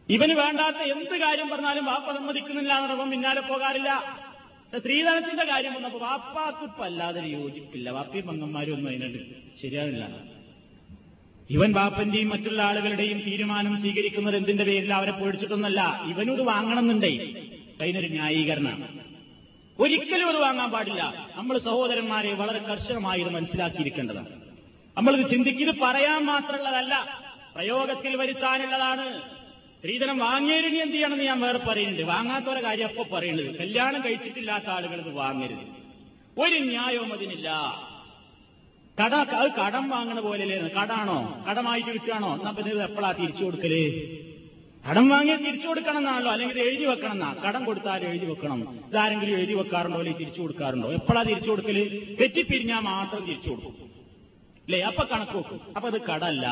ഇവന് വേണ്ടാത്ത എന്ത് കാര്യം പറഞ്ഞാലും വാപ്പ സമ്മതിക്കുന്നില്ല എന്നപ്പം പിന്നാലെ പോകാറില്ല. സ്ത്രീധനത്തിന്റെ കാര്യം വന്നപ്പോ വാപ്പാക്ക് ഇപ്പൊ അല്ലാതെ യോജിപ്പില്ല. വാപ്പയും പങ്കന്മാരും ഒന്നും അതിനുണ്ട് ശരിയാവില്ല. ഇവൻ വാപ്പന്റെയും മറ്റുള്ള ആളുകളുടെയും തീരുമാനം സ്വീകരിക്കുന്നത് എന്തിന്റെ പേരിൽ അവരെ പേടിച്ചിട്ടൊന്നല്ല ഇവനോട് വാങ്ങണമെന്നുണ്ടേ. അതിനൊരു ന്യായീകരണമാണ്. ഒരിക്കലും അത് വാങ്ങാൻ പാടില്ല. നമ്മൾ സഹോദരന്മാരെ വളരെ കർശനമായി ഇത് മനസ്സിലാക്കിയിരിക്കേണ്ടതാണ്. നമ്മളിത് ചിന്തിക്കുന്നത് പറയാൻ മാത്രമുള്ളതല്ല. പ്രയോഗത്തിൽ വരുത്താനുള്ളതാണ്. സ്ത്രീധനം വാങ്ങിയതിന് എന്ത് ചെയ്യണമെന്ന് ഞാൻ വേറെ പറയുന്നുണ്ട്. വാങ്ങാത്തവരെ കാര്യം അപ്പൊ പറയുന്നത്. കല്യാണം കഴിച്ചിട്ടില്ലാത്ത ആളുകൾ ഇത് വാങ്ങരുത്. ഒരു ന്യായവും അതിനില്ല. കട അത് കടം വാങ്ങണ പോലെയല്ലേ? കടാണോ? കടമായിട്ട് വിൽക്കുകയാണോ? എന്നാ പിന്നെ ഇത് എപ്പോഴാ തിരിച്ചു കൊടുക്കൽ? കടം വാങ്ങിയ തിരിച്ചു കൊടുക്കണം എന്നാണല്ലോ അല്ലെങ്കിൽ ഇത് എഴുതി വെക്കണം എന്നാ കടം കൊടുത്താൽ എഴുതി വെക്കണം. ഇതാരെങ്കിലും എഴുതി വെക്കാറുണ്ടോ? അല്ലെങ്കിൽ തിരിച്ചു കൊടുക്കാറുണ്ടോ? എപ്പോഴാ തിരിച്ചു കൊടുക്കൽ? തെറ്റിപ്പിരിഞ്ഞാൽ മാത്രം തിരിച്ചു കൊടുക്കും. അല്ലേ അപ്പൊ കണക്ക് വെക്കും. അപ്പൊ അത് കടല്ല.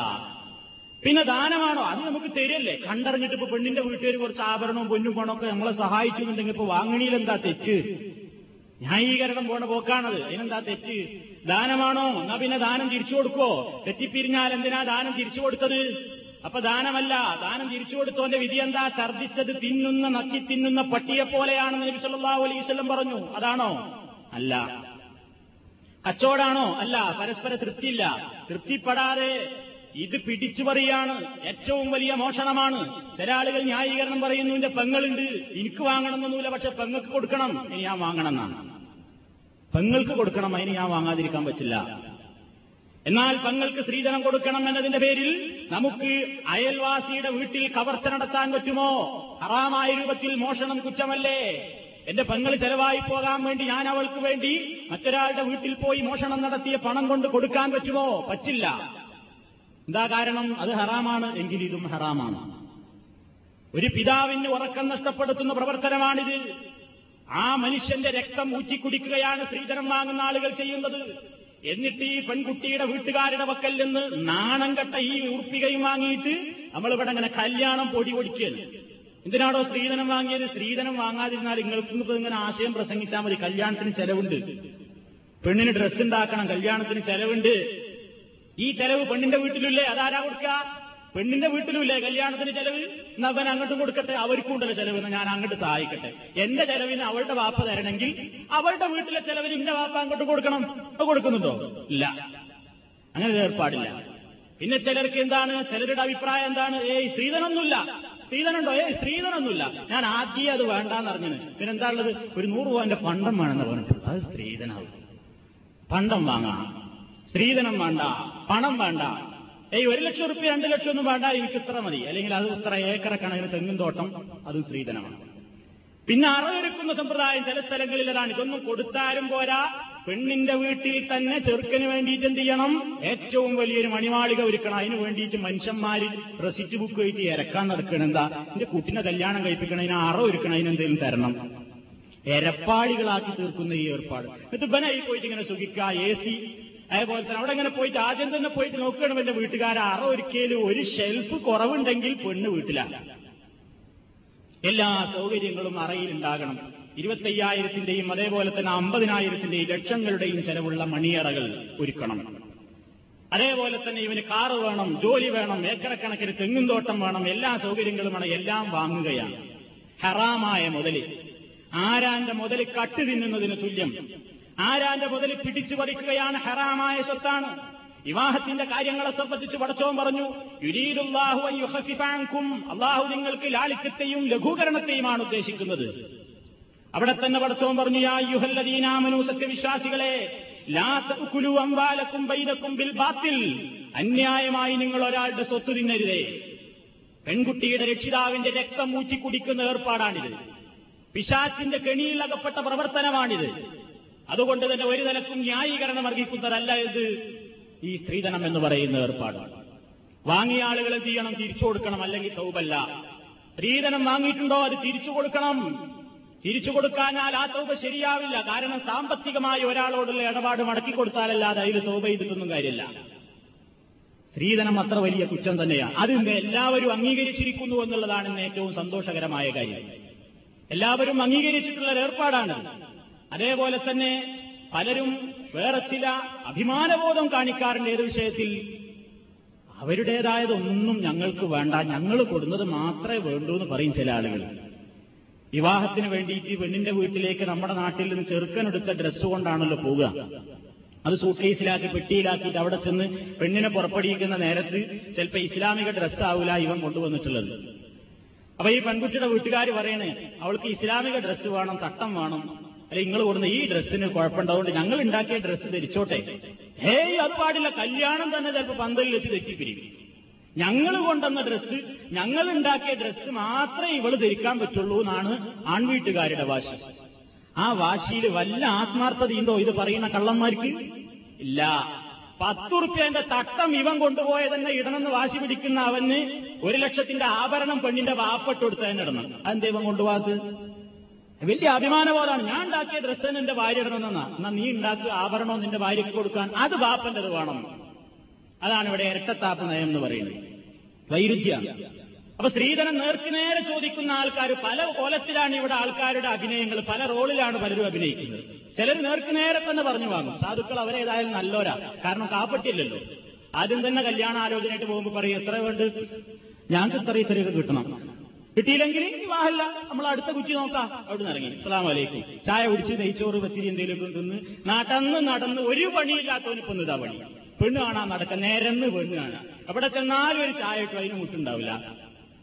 പിന്നെ ദാനമാണോ? അത് നമുക്ക് തരല്ലേ? കണ്ടറിഞ്ഞിട്ട് ഇപ്പൊ പെണ്ണിന്റെ വീട്ടുകാർ കുറച്ച് ആഭരണവും പൊന്നും പണമൊക്കെ നമ്മളെ സഹായിച്ചുന്നുണ്ടെങ്കിൽ ഇപ്പൊ വാങ്ങണിയിൽ എന്താ തെറ്റ്? ന്യായീകരണം പോണ പോക്കാണത്. അതിനെന്താ തെറ്റ്? ദാനമാണോ? എന്നാ പിന്നെ ദാനം തിരിച്ചു കൊടുക്കോ തെറ്റിപ്പിരിഞ്ഞാൽ എന്തിനാ ദാനം തിരിച്ചു കൊടുത്തത്? അപ്പൊ ദാനമല്ല. ദാനം തിരിച്ചു കൊടുത്തോന്റെ വിധി എന്താ? ഛർദിച്ചത് തിന്നുന്ന നക്കി തിന്നുന്ന പട്ടിയെ പോലെയാണെന്ന് നബി സല്ലല്ലാഹു അലൈഹി പറഞ്ഞു. അതാണോ? അല്ല. കച്ചവടാണോ? അല്ല. പരസ്പര തൃപ്തിയില്ല. തൃപ്തിപ്പെടാതെ ഇത് പിടിച്ചു പറയാണ് ഏറ്റവും വലിയ മോഷണമാണ്. ചില ആളുകൾ ന്യായീകരണം പറയുന്നു എന്റെ പെങ്ങളുണ്ട്. എനിക്ക് വാങ്ങണമെന്നൊന്നുമില്ല പക്ഷെ പെങ്ങൾക്ക് കൊടുക്കണം. ഇനി ഞാൻ വാങ്ങണം എന്നാണ് പെങ്ങൾക്ക് കൊടുക്കണം അതിന് ഞാൻ വാങ്ങാതിരിക്കാൻ പറ്റില്ല. എന്നാൽ പെങ്ങൾക്ക് സ്ത്രീധനം കൊടുക്കണം എന്നതിന്റെ പേരിൽ നമുക്ക് അയൽവാസിയുടെ വീട്ടിൽ കവർച്ച നടത്താൻ പറ്റുമോ? ഹറാമായ രൂപത്തിൽ മോഷണം കുറ്റമല്ലേ? എന്റെ പെങ്ങൾ ചെലവായി പോകാൻ വേണ്ടി ഞാൻ അവൾക്ക് വേണ്ടി മറ്റൊരാളുടെ വീട്ടിൽ പോയി മോഷണം നടത്തിയ പണം കൊണ്ട് കൊടുക്കാൻ പറ്റുമോ? പറ്റില്ല. എന്താ കാരണം? അത് ഹറാമാണ് എങ്കിൽ ഇതും ഹറാമാണ്. ഒരു പിതാവിന് ഉറക്കം നഷ്ടപ്പെടുത്തുന്ന പ്രവർത്തനമാണിത്. ആ മനുഷ്യന്റെ രക്തം ഊറ്റിക്കുടിക്കുകയാണ് സ്ത്രീധനം വാങ്ങുന്ന ആളുകൾ ചെയ്യുന്നത്. എന്നിട്ട് ഈ പെൺകുട്ടിയുടെ വീട്ടുകാരുടെ പക്കൽ നിന്ന് നാണം കെട്ട ഈ ഉറുപ്പികയും വാങ്ങിയിട്ട് നമ്മളിവിടെ അങ്ങനെ കല്യാണം പൊടി പൊടിക്കുകയാണ്. എന്തിനാണോ സ്ത്രീധനം വാങ്ങിയത്? സ്ത്രീധനം വാങ്ങാതിരുന്നാൽ നിങ്ങൾക്ക് ഇങ്ങനെ ആശയം പ്രസംഗിച്ചാൽ മതി. കല്യാണത്തിന് ചെലവുണ്ട്. പെണ്ണിന് ഡ്രസ്സ് ഉണ്ടാക്കണം. കല്യാണത്തിന് ചെലവുണ്ട്. ഈ ചെലവ് പെണ്ണിന്റെ വീട്ടിലില്ലേ? അതാരാ കൊടുക്കുക പെണ്ണിന്റെ വീട്ടിലുമില്ലേ കല്യാണത്തിന് ചെലവ്? എന്നാ അവൻ അങ്ങോട്ടും കൊടുക്കട്ടെ? അവർക്കും ഉണ്ടല്ലോ ചെലവ് ഞാൻ അങ്ങോട്ട് സഹായിക്കട്ടെ. എന്റെ ചെലവിന് അവളുടെ വാപ്പ തരണമെങ്കിൽ അവളുടെ വീട്ടിലെ ചെലവിന് ഇന്റെ വാപ്പ അങ്ങോട്ട് കൊടുക്കണം. കൊടുക്കുന്നുണ്ടോ? ഇല്ല. അങ്ങനെ ഏർപ്പാടില്ല. പിന്നെ ചിലർക്ക് എന്താണ്? ചിലരുടെ അഭിപ്രായം എന്താണ്? ഏയ് സ്ത്രീധനൊന്നുമില്ല സ്ത്രീധനുണ്ടോ ഏയ് സ്ത്രീധനൊന്നുമില്ല ഞാൻ ആദ്യം അത് വേണ്ടാന്ന് അറിഞ്ഞത് പിന്നെന്താ ഉള്ളത്? ഒരു നൂറ് രൂപന്റെ പണ്ടം വേണമെന്ന് പറഞ്ഞിട്ടുണ്ട്. അത് സ്ത്രീധനാവും പണ്ടം വാങ്ങാം സ്ത്രീധനം വേണ്ട പണം വേണ്ട. ഏയ് ഒരു ലക്ഷം റുപ്യ രണ്ട് ലക്ഷം ഒന്നും വേണ്ട എനിക്ക് ഇത്ര മതി. അല്ലെങ്കിൽ അത് ഇത്ര ഏക്കറ കണക്കിന് തെങ്ങും തോട്ടം അതും സ്ത്രീധനമാണ്. പിന്നെ അറവൊരുക്കുന്ന സമ്പ്രദായം ചില സ്ഥലങ്ങളിൽ അതാണ് ഇതൊന്നും കൊടുത്താലും പോരാ. പെണ്ണിന്റെ വീട്ടിൽ തന്നെ ചെറുക്കന് വേണ്ടിയിട്ട് എന്ത് ചെയ്യണം? ഏറ്റവും വലിയൊരു മണിമാളിക ഒരുക്കണം. അതിന് വേണ്ടിയിട്ട് മനുഷ്യന്മാര് റെസിറ്റ് ബുക്ക് വെച്ച് ഇരക്കാൻ നടക്കണം. എന്താ? എന്റെ കുട്ടിനെ കല്യാണം കഴിപ്പിക്കണം. അതിന് അറ ഒരുക്കണം. അതിനെന്തെങ്കിലും തരണം. എരപ്പാളികളാക്കി തീർക്കുന്ന ഈ ഏർപ്പാട്. എന്നിട്ട് ബനായി പോയിട്ട് ഇങ്ങനെ സുഖിക്കുക. എ സി അതേപോലെ തന്നെ അവിടെ ഇങ്ങനെ പോയിട്ട് ആദ്യം തന്നെ പോയിട്ട് നോക്കണം എന്റെ വീട്ടുകാരെ. അറ ഒരിക്കലും ഒരു ഷെൽഫ് കുറവുണ്ടെങ്കിൽ പെണ്ണ് വീട്ടിലാണ് എല്ലാ സൗകര്യങ്ങളും അറയിൽ ഉണ്ടാകണം. ഇരുപത്തയ്യായിരത്തിന്റെയും അതേപോലെ തന്നെ അമ്പതിനായിരത്തിന്റെയും ലക്ഷങ്ങളുടെയും ചെലവുള്ള മണിയറകൾ ഒരുക്കണം. അതേപോലെ തന്നെ ഇവന് കാറ് വേണം ജോലി വേണം ഏക്കറക്കണക്കിന് തെങ്ങും തോട്ടം വേണം എല്ലാ സൗകര്യങ്ങളും വേണം എല്ലാം വാങ്ങുകയാണ്. ഹറാമായ മുതൽ. ആരാന്റെ മുതൽ കട്ട് തിന്നുന്നതിന് തുല്യം. ആരാന്റെ മുതൽ പിടിച്ചു പറിക്കുകയാണ് ഹറാമായ സ്വത്താണ്. വിവാഹത്തിന്റെ കാര്യങ്ങളെ സംബന്ധിച്ച് പടച്ചോൻ പറഞ്ഞു യുരീദുല്ലാഹു അൻ യുഖഫിഫ അള്ളാഹു നിങ്ങൾക്ക് ലാളിത്യത്തെയും ലഘൂകരണത്തെയുമാണ് ഉദ്ദേശിക്കുന്നത്. അവിടെ തന്നെ പടച്ചോൻ പറഞ്ഞു യാ യുഹല്ലദീനാമനു സത്യവിശ്വാസികളെ ലാ അമ്പാലക്കും ബൈതക്കും ബിൽ അന്യായമായി നിങ്ങൾ ഒരാളുടെ സ്വത്ത് തിന്നരുതേ. പെൺകുട്ടിയുടെ രക്ഷിതാവിന്റെ രക്തം ഊറ്റി കുടിക്കുന്ന ഏർപ്പാടാണിത്. പിശാച്ചിന്റെ കെണിയിൽ അകപ്പെട്ട പ്രവർത്തനമാണിത്. അതുകൊണ്ട് തന്നെ ഒരു നിലക്കും ന്യായീകരണം അർഹിക്കുന്നതല്ല ഇത് ഈ സ്ത്രീധനം എന്ന് പറയുന്ന ഏർപ്പാടാണ് വാങ്ങിയ ആളുകൾ എന്ത് ചെയ്യണം? തിരിച്ചു കൊടുക്കണം. അല്ലെങ്കിൽ തൗബല്ല. സ്ത്രീധനം വാങ്ങിയിട്ടുണ്ടോ? അത് തിരിച്ചു കൊടുക്കണം. തിരിച്ചു കൊടുക്കാനാൽ ആ തൗബ ശരിയാവില്ല. കാരണം സാമ്പത്തികമായി ഒരാളോടുള്ള ഇടപാട് മടക്കി കൊടുത്താലല്ലാതെ അതിൽ തൗബ ചെയ്തിട്ടൊന്നും കാര്യമില്ല. സ്ത്രീധനം അത്ര വലിയ കുറ്റം തന്നെയാണ് അത് എല്ലാവരും അംഗീകരിച്ചിരിക്കുന്നു എന്നുള്ളതാണ് ഏറ്റവും സന്തോഷകരമായ കാര്യം. എല്ലാവരും അംഗീകരിച്ചിട്ടുള്ള ഏർപ്പാടാണ്. അതേപോലെ തന്നെ പലരും വേറെ ചില അഭിമാനബോധം കാണിക്കാറുണ്ട് ഏത് വിഷയത്തിൽ? അവരുടേതായതൊന്നും ഞങ്ങൾക്ക് വേണ്ട. ഞങ്ങൾ കൊടുന്നത് മാത്രമേ വേണ്ടൂ എന്ന് പറയും ചില ആളുകൾ വിവാഹത്തിന് വേണ്ടിയിട്ട് പെണ്ണിന്റെ വീട്ടിലേക്ക് നമ്മുടെ നാട്ടിൽ നിന്ന് ചെറുക്കനെടുത്ത ഡ്രസ്സ് കൊണ്ടാണല്ലോ പോവുക. അത് സൂട്ട്കേസിലാക്കി പെട്ടിയിലാക്കിയിട്ട് അവിടെ ചെന്ന് പെണ്ണിനെ പുറപ്പെടുവിക്കുന്ന നേരത്ത് ചിലപ്പോൾ ഇസ്ലാമിക ഡ്രസ്സാവില്ല ഇവൻ കൊണ്ടുവന്നിട്ടുള്ളത്. അപ്പൊ ഈ പെൺകുട്ടിയുടെ വീട്ടുകാർ പറയണേ അവൾക്ക് ഇസ്ലാമിക ഡ്രസ്സ് വേണം തട്ടം വേണം. അല്ലെ നിങ്ങൾ കൊടുന്ന ഈ ഡ്രസ്സിന് കുഴപ്പമുണ്ടാവുകൊണ്ട് ഞങ്ങൾ ഉണ്ടാക്കിയ ഡ്രസ്സ് ധരിച്ചോട്ടെ. ഹേയ് അത് പാടില്ല. കല്യാണം തന്നെ ചിലപ്പോൾ പന്തലിൽ വെച്ച് തെറ്റിപ്പിരിക്കും ഞങ്ങൾ കൊണ്ടുവന്ന ഡ്രസ്സ് ഞങ്ങൾ ഉണ്ടാക്കിയ ഡ്രസ്സ് മാത്രമേ ഇവൾ ധരിക്കാൻ പറ്റുള്ളൂ എന്നാണ് ആൺവീട്ടുകാരുടെ വാശി. ആ വാശിയിൽ വല്ല ആത്മാർത്ഥതയുണ്ടോ ഇത് പറയുന്ന കള്ളന്മാർക്ക്? ഇല്ല. പത്തുറുപ്യന്റെ തട്ടം ഇവൻ കൊണ്ടുപോയ തന്നെ ഇടണമെന്ന് വാശി പിടിക്കുന്ന അവന് ഒരു ലക്ഷത്തിന്റെ ആഭരണം പെണ്ണിന്റെ വാപ്പട്ട് തന്നെ ഇടണം. അതെന്താ ഇവൻ കൊണ്ടുപോകാത്തത്? വലിയ അഭിമാനബോധമാണ്. ഞാൻ ഉണ്ടാക്കിയ ഡ്രസ്സ് എന്റെ ഭാര്യ ഇടണമെന്നാ. എന്നാ നീ ഉണ്ടാക്കുക ആഭരണോ നിന്റെ ഭാര്യയ്ക്ക് കൊടുക്കാൻ അത് ബാപ്പന്റേത് വേണം. അതാണ് ഇവിടെ ഇരട്ടത്താപ്പ് നയം എന്ന് പറയുന്നത്. വൈരുദ്ധ്യ. അപ്പൊ സ്ത്രീധനം നേർക്കുനേരെ ചോദിക്കുന്ന ആൾക്കാർ പല കോലത്തിലാണ് ഇവിടെ ആൾക്കാരുടെ അഭിനയങ്ങൾ പല റോളിലാണ് പലരും അഭിനയിക്കുന്നത്. ചിലർ നേർക്കുനേരെ തന്നെ പറഞ്ഞു വാങ്ങും. സാധുക്കൾ അവരേതായാലും നല്ലോരാ കാരണം കാപ്പറ്റില്ലല്ലോ ആദ്യം തന്നെ കല്യാണ ആലോചനയായിട്ട് പോകുമ്പോൾ പറയും എത്ര വേണ്ട? ഞങ്ങൾക്ക് ഇത്ര ഇത്രയൊക്കെ കിട്ടണം. കിട്ടിയില്ലെങ്കിൽ വിവാഹമല്ല നമ്മൾ അടുത്ത കുറ്റി നോക്കാം. അവിടെ നിന്ന് ഇറങ്ങി. അസ്സാം വലൈക്കും ചായ കുടിച്ച് നെയ്ച്ചോറ് വെച്ചിരി എന്തെങ്കിലുമൊക്കെ തിന്ന് നടന്ന് നടന്ന് ഒരു പണിയില്ലാത്തവന് ഇപ്പൊ ഇതാ പണി. പെണ്ണ് കാണാൻ നടക്ക. നേരന്ന് പെണ്ണ് കാണാം. അവിടെ ചെന്നാലും ഒരു ചായ ഇട്ടു അതിന് മുട്ടുണ്ടാവില്ല.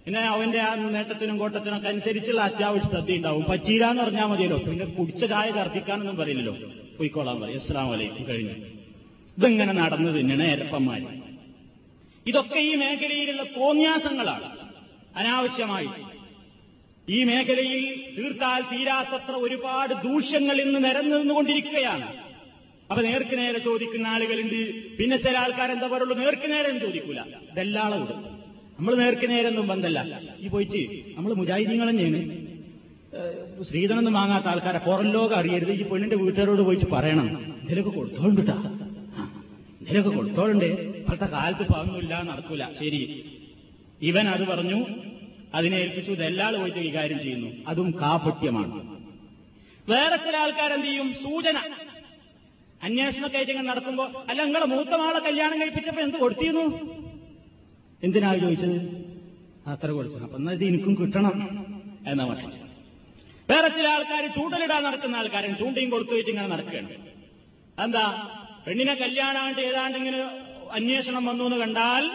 പിന്നെ അവന്റെ ആ നേട്ടത്തിനും കോട്ടത്തിനും ഒക്കെ അനുസരിച്ചുള്ള അത്യാവശ്യ ശ്രദ്ധ ഉണ്ടാവും. പറ്റിയില്ലാന്ന് പറഞ്ഞാൽ മതിയല്ലോ. പിന്നെ കുടിച്ച ചായ ഛർദ്ദിക്കാനൊന്നും പറയില്ലല്ലോ. പോയിക്കോളാൻ പറയും. അസ്സാം വലൈക്കും കഴിഞ്ഞു. ഇതിങ്ങനെ നടന്നു തിന്നണ എരപ്പന്മാര് ഇതൊക്കെ ഈ മേഖലയിലുള്ള തോന്യാസങ്ങളാണ് അനാവശ്യമായി. ഈ മേഖലയിൽ തീർത്താൽ തീരാത്തത്ര ഒരുപാട് ദൂഷ്യങ്ങൾ ഇന്ന് നിരന്നു നിന്നുകൊണ്ടിരിക്കുകയാണ് അപ്പൊ നേർക്ക് നേരെ ചോദിക്കുന്ന ആളുകളുണ്ട് പിന്നെ ചില ആൾക്കാർ എന്താ പറയുള്ളൂ? നേർക്ക് നേരെ ചോദിക്കൂല. വിടും നമ്മൾ നേർക്ക് നേരൊന്നും ബന്ധല്ല. ഈ പോയിട്ട് നമ്മൾ മുജാഹിദീങ്ങൾ തന്നെയാണ്. സ്ത്രീധനൊന്നും വാങ്ങാത്ത ആൾക്കാരെ പുറം ലോകം അറിയരുത്. ഈ പെണ്ണിന്റെ വീട്ടുകാരോട് പോയിട്ട് പറയണം. ഇതിലൊക്കെ കൊടുത്തോണ്ടിട്ടാ ഇതിലൊക്കെ കൊടുത്തോളുണ്ട്. ഇപ്പോഴത്തെ കാലത്ത് പാങ്ങുമില്ല നടക്കൂല. ശരി. ഇവൻ അത് പറഞ്ഞു അതിനെ ഏൽപ്പിച്ചു. ഇതെല്ലാൾ പോയിട്ട് കൈകാര്യം ചെയ്യുന്നു. അതും കാപട്യമാണ്. വേറെ ചില ആൾക്കാരെന്ത് ചെയ്യും? സൂചന. അന്വേഷണമൊക്കെ ആയിട്ട് ഇങ്ങനെ നടത്തുമ്പോ അല്ല നിങ്ങളെ മൂത്തമാളെ കല്യാണം കഴിപ്പിച്ചപ്പോ എന്ത് കൊടുത്തിരുന്നു? എന്തിനാ ചോദിച്ചത്? അത്ര കൊടുത്തു. അപ്പൊ എന്നാൽ എനിക്കും കിട്ടണം എന്നാ പറഞ്ഞു വേറെ ചില ആൾക്കാർ ചൂണ്ടലിടാൻ നടക്കുന്ന ആൾക്കാരും ചൂണ്ടയും കൊടുത്തു വെച്ച് ഇങ്ങനെ നടക്കുകയാണ്. എന്താ പെണ്ണിനെ കല്യാണാണ്ട് ഏതാണ്ട് ഇങ്ങനെ അന്വേഷണം വന്നു എന്ന് കണ്ടാൽ